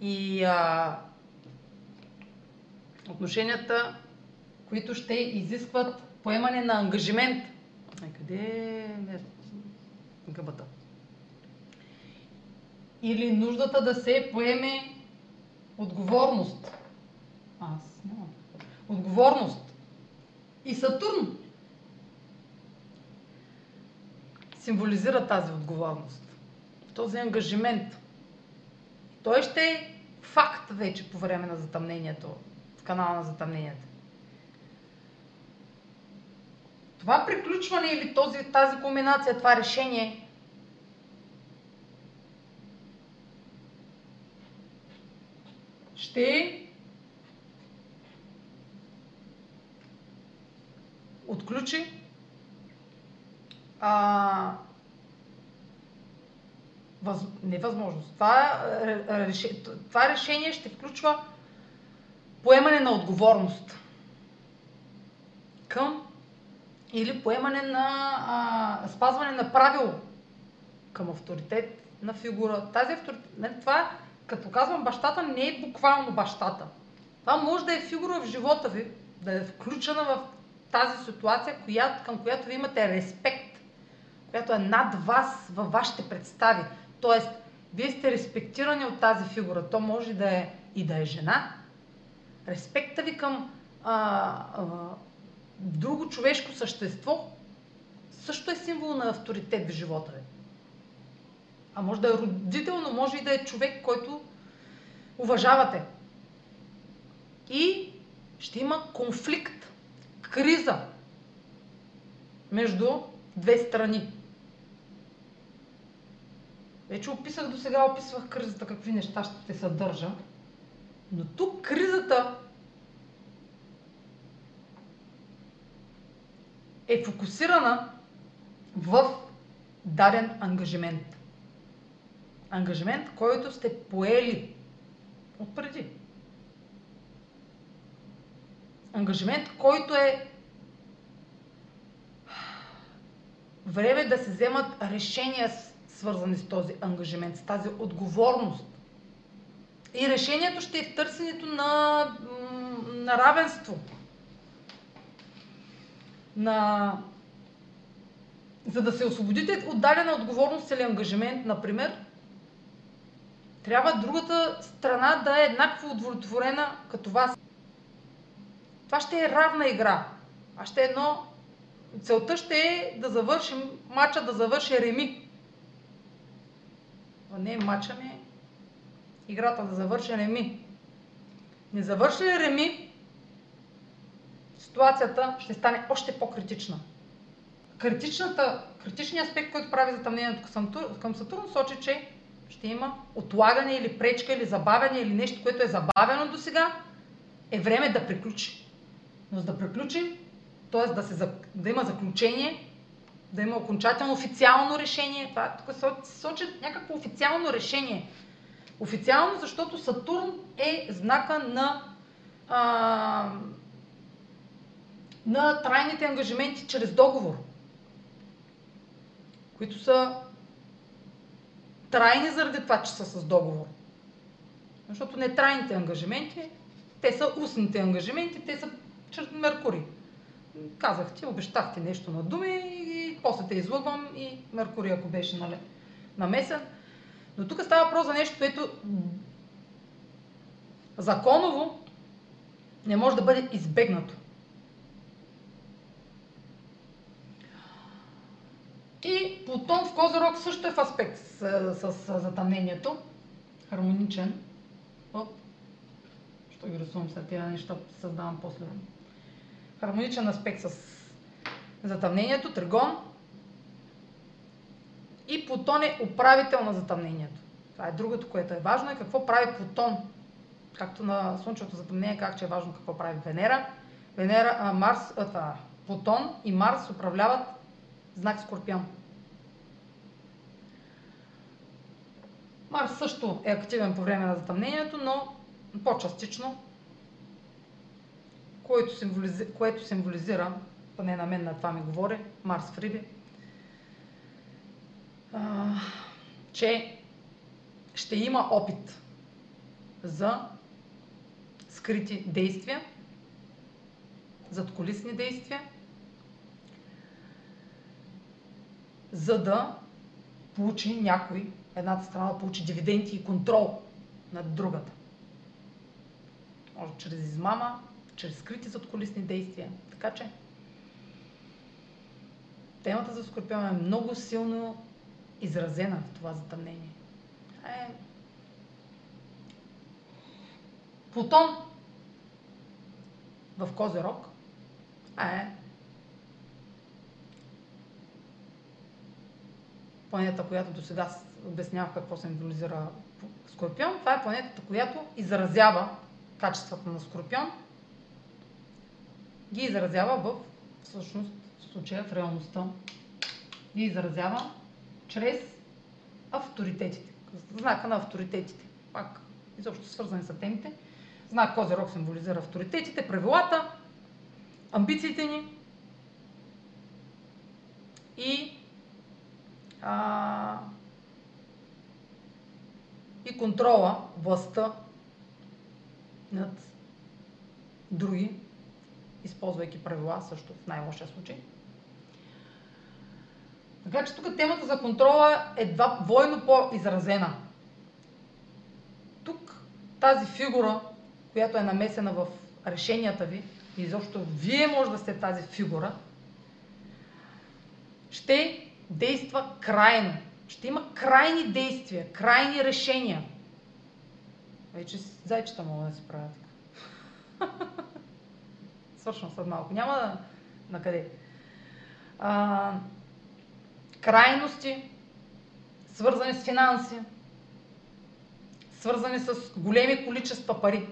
и а, отношенията, които ще изискват поемане на ангажимент. Ай, къде е гъбата? Или нуждата да се поеме отговорност. Аз нямам. Отговорност. И Сатурн символизира тази отговорност този ангажимент. Той ще е факт вече по време на затъмнението, в канала на затъмнението. това приключване или този, тази комбинация, това решение ще отключи а, въз, невъзможност. Това, е, е, реше, това решение ще включва поемане на отговорност към или поемане на а, спазване на правило към авторитет на фигура. Тази авторитет, не, това, като казвам бащата, не е буквално бащата. Това може да е фигура в живота ви, да е включена в тази ситуация, която, към която ви имате респект, която е над вас във вашите представи. Тоест, вие сте респектирани от тази фигура. То може да е и да е жена. Респекта ви към а, а, друго човешко същество също е символ на авторитет в живота ви. А може да е родител, но може и да е човек, който уважавате. И ще има конфликт, криза между две страни. Вече описах до сега, описвах кризата, какви неща ще те съдържа. Но тук кризата е фокусирана в даден ангажимент. Ангажимент, който сте поели отпреди. Ангажимент, който е време да се вземат решения, свързани с този ангажимент, с тази отговорност. И решението ще е в търсенето на, на равенство, на... За да се освободите от дадена отговорност или ангажимент, например, трябва другата страна да е еднакво удовлетворена като вас. Това ще е равна игра. Това ще е едно... Целта ще е да завършим матча, да завърши реми. А не матча ми, играта да завърши реми. Не завърши реми, ситуацията ще стане още по-критична. Критичният аспект, който прави затъмнението към Сатурн, сочи, че ще има отлагане или пречка или забавяне или нещо, което е забавено до сега, е време да приключи. Но за да приключи, т.е. Да, се, да има заключение, да има окончателно официално решение, това тук се сочи някакво официално решение. Официално, защото Сатурн е знака на а, на трайните ангажименти чрез договор, които са трайни заради това, че са с договор. Защото не трайните ангажименти, те са устните ангажименти, те са чрез Меркурий. Казах ти, обещах ти нещо на думи и после те излъгвам и Меркурий, ако беше нали, намесен. Но тук става въпрос за нещо, което законово не може да бъде избегнато. И Плутон в Козирог също е в аспект с, с, с затъмнението. Хармоничен. Оп. Що ги рисувам след тези неща, създавам после. Хармоничен аспект с затъмнението, Тригон. И Плутон е управител на затъмнението. Това е другото, което е важно. И какво прави Плутон? Както на Слънчевото затъмнение, как че е важно какво прави Венера. Венера, а, Марс, а, това, Плутон и Марс управляват знак Скорпион. Марс също е активен по време на затъмнението, но по-частично, което символизира, което символизира, поне на мен на това ми говори, Марс в Риби, а, че ще има опит за скрити действия, задколисни действия, за да получи някой, едната страна да получи дивиденти и контрол над другата. Може чрез измама, чрез скрити задколисни действия. Така че темата за Скорпион е много силно изразена в това затъмнение. Е... Плутон в Козерог е планета, която до сега обяснявах какво символизира Скорпион. Това е планетата, която изразява качествата на Скорпион, ги изразява в всъщност в случая в реалността и изразява чрез авторитетите. Знака на авторитетите. Пак изобщо свързани са темите. Знак Козирог символизира авторитетите, правилата, амбициите ни и, а, и контрола, властта над други, използвайки правила също в най-лошия случай. Така че тук темата за контрола е два, двойно по-изразена. Тук тази фигура, която е намесена в решенията ви, и изобщо вие може да сте тази фигура, ще действа крайно. Ще има крайни действия, крайни решения. Вече зайчета могат да се правят. Свършвам след малко. Няма да... На къде? А, крайности, свързани с финанси, свързани с големи количества пари.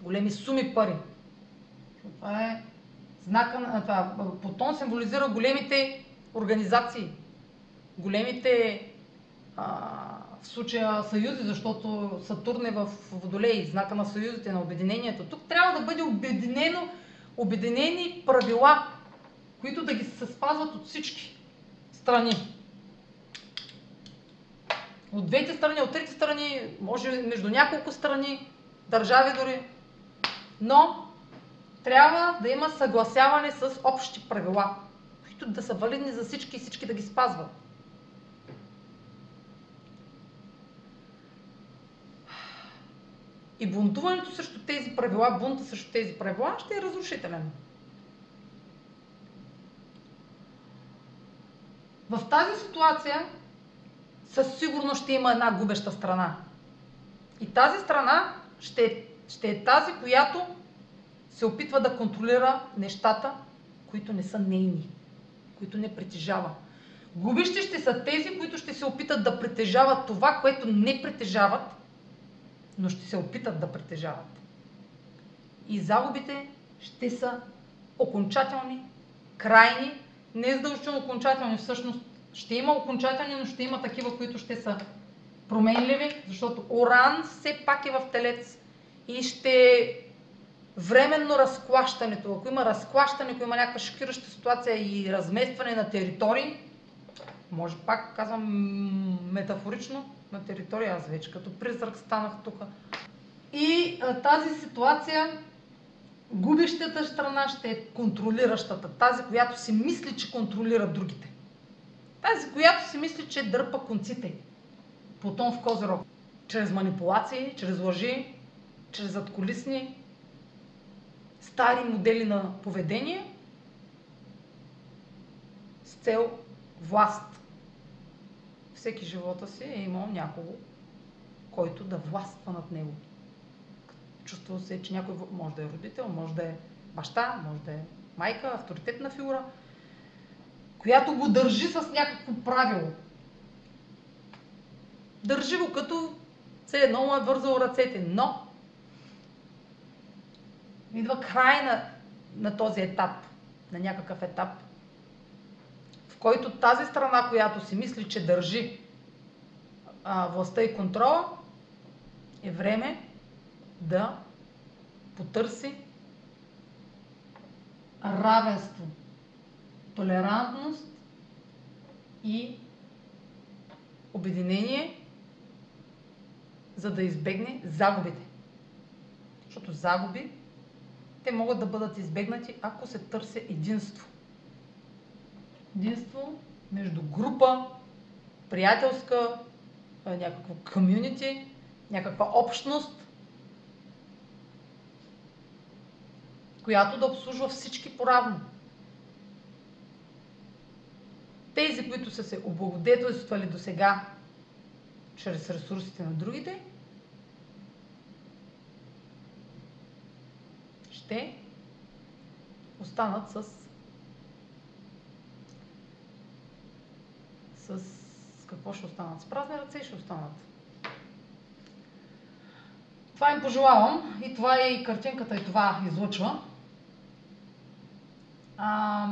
Големи суми пари. Това е знака на това. Плутон символизира големите организации, големите а, в случая съюзи, защото Сатурн е в Водолей, знака на съюзите, на обединението. Тук трябва да бъде обединено, обединени правила, които да ги се спазват от всички страни. От двете страни, от трети страни, може между няколко страни, държави дори. Но трябва да има съгласяване с общи правила, които да са валидни за всички и всички да ги спазват. И бунтуването срещу тези правила, бунта срещу тези правила ще е разрушителен. В тази ситуация със сигурност ще има една губеща страна. И тази страна ще, ще е тази, която се опитва да контролира нещата, които не са нейни, които не притежава. Губещи ще са тези, които ще се опитат да притежават това, което не притежават, но ще се опитат да притежават. И загубите ще са окончателни, крайни, не е задължително окончателни, всъщност ще има окончателни, но ще има такива, които ще са променливи, защото Оран все пак е в телец и ще временно разклащането. Ако има разклащане, ако има някаква шокираща ситуация и разместване на територии, може пак казвам метафорично на територия, аз вече като призрак станах тук. И а, тази ситуация, губещата страна ще е контролиращата, тази, която си мисли, че контролира другите. Тази, която си мисли, че дърпа конците. Плутон в Козирог. Чрез манипулации, чрез лъжи, чрез задколисни стари модели на поведение с цел власт. Всеки живота си е имал някого, който да властва над него. Чувствал се, че някой може да е родител, може да е баща, може да е майка, авторитетна фигура, която го държи с някакво правило. Държи го като все едно му е вързал ръцете, но идва край на, на този етап, на някакъв етап, в който тази страна, която си мисли, че държи а, властта и контрола, е време да потърси равенство, толерантност и обединение, за да избегне загубите. Защото загуби те могат да бъдат избегнати, ако се търси единство. Единство между група, приятелска, някакво комюнити, някаква общност, която да обслужва всички поравно. Тези, които са се облагодетелствали до сега чрез ресурсите на другите, ще останат с с какво ще останат? С празни ръце ще останат. Това им пожелавам и това е и картинката и това излъчва. А,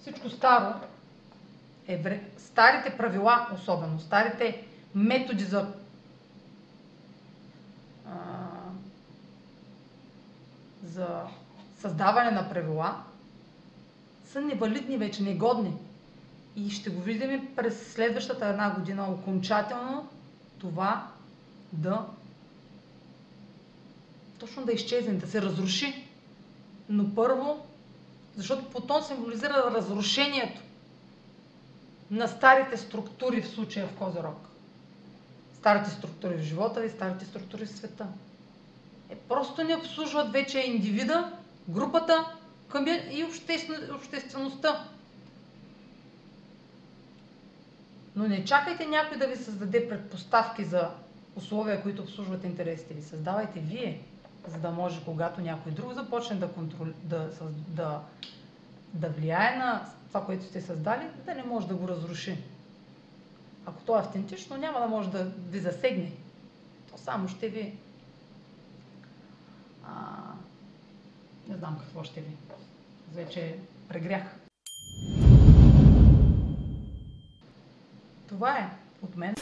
всичко старо е вре... старите правила особено, старите методи за а, за създаване на правила са невалидни вече, негодни. И ще го видим през следващата една година окончателно това да точно да изчезне, да се разруши. Но първо, защото потом символизира разрушението на старите структури в случая в Козирог. Старите структури в живота и старите структури в света. Е, просто не обслужват вече индивида, групата и обществеността. Но не чакайте някой да ви създаде предпоставки за условия, които обслужват интересите ви. Създавайте вие, за да може, когато някой друг започне да, контрол... да, да, да влияе на това, което сте създали, да не може да го разруши. Ако то е автентично, няма да може да ви засегне. То само ще ви... А... Не знам какво ще ви. Вече прегрях. Това е от мен.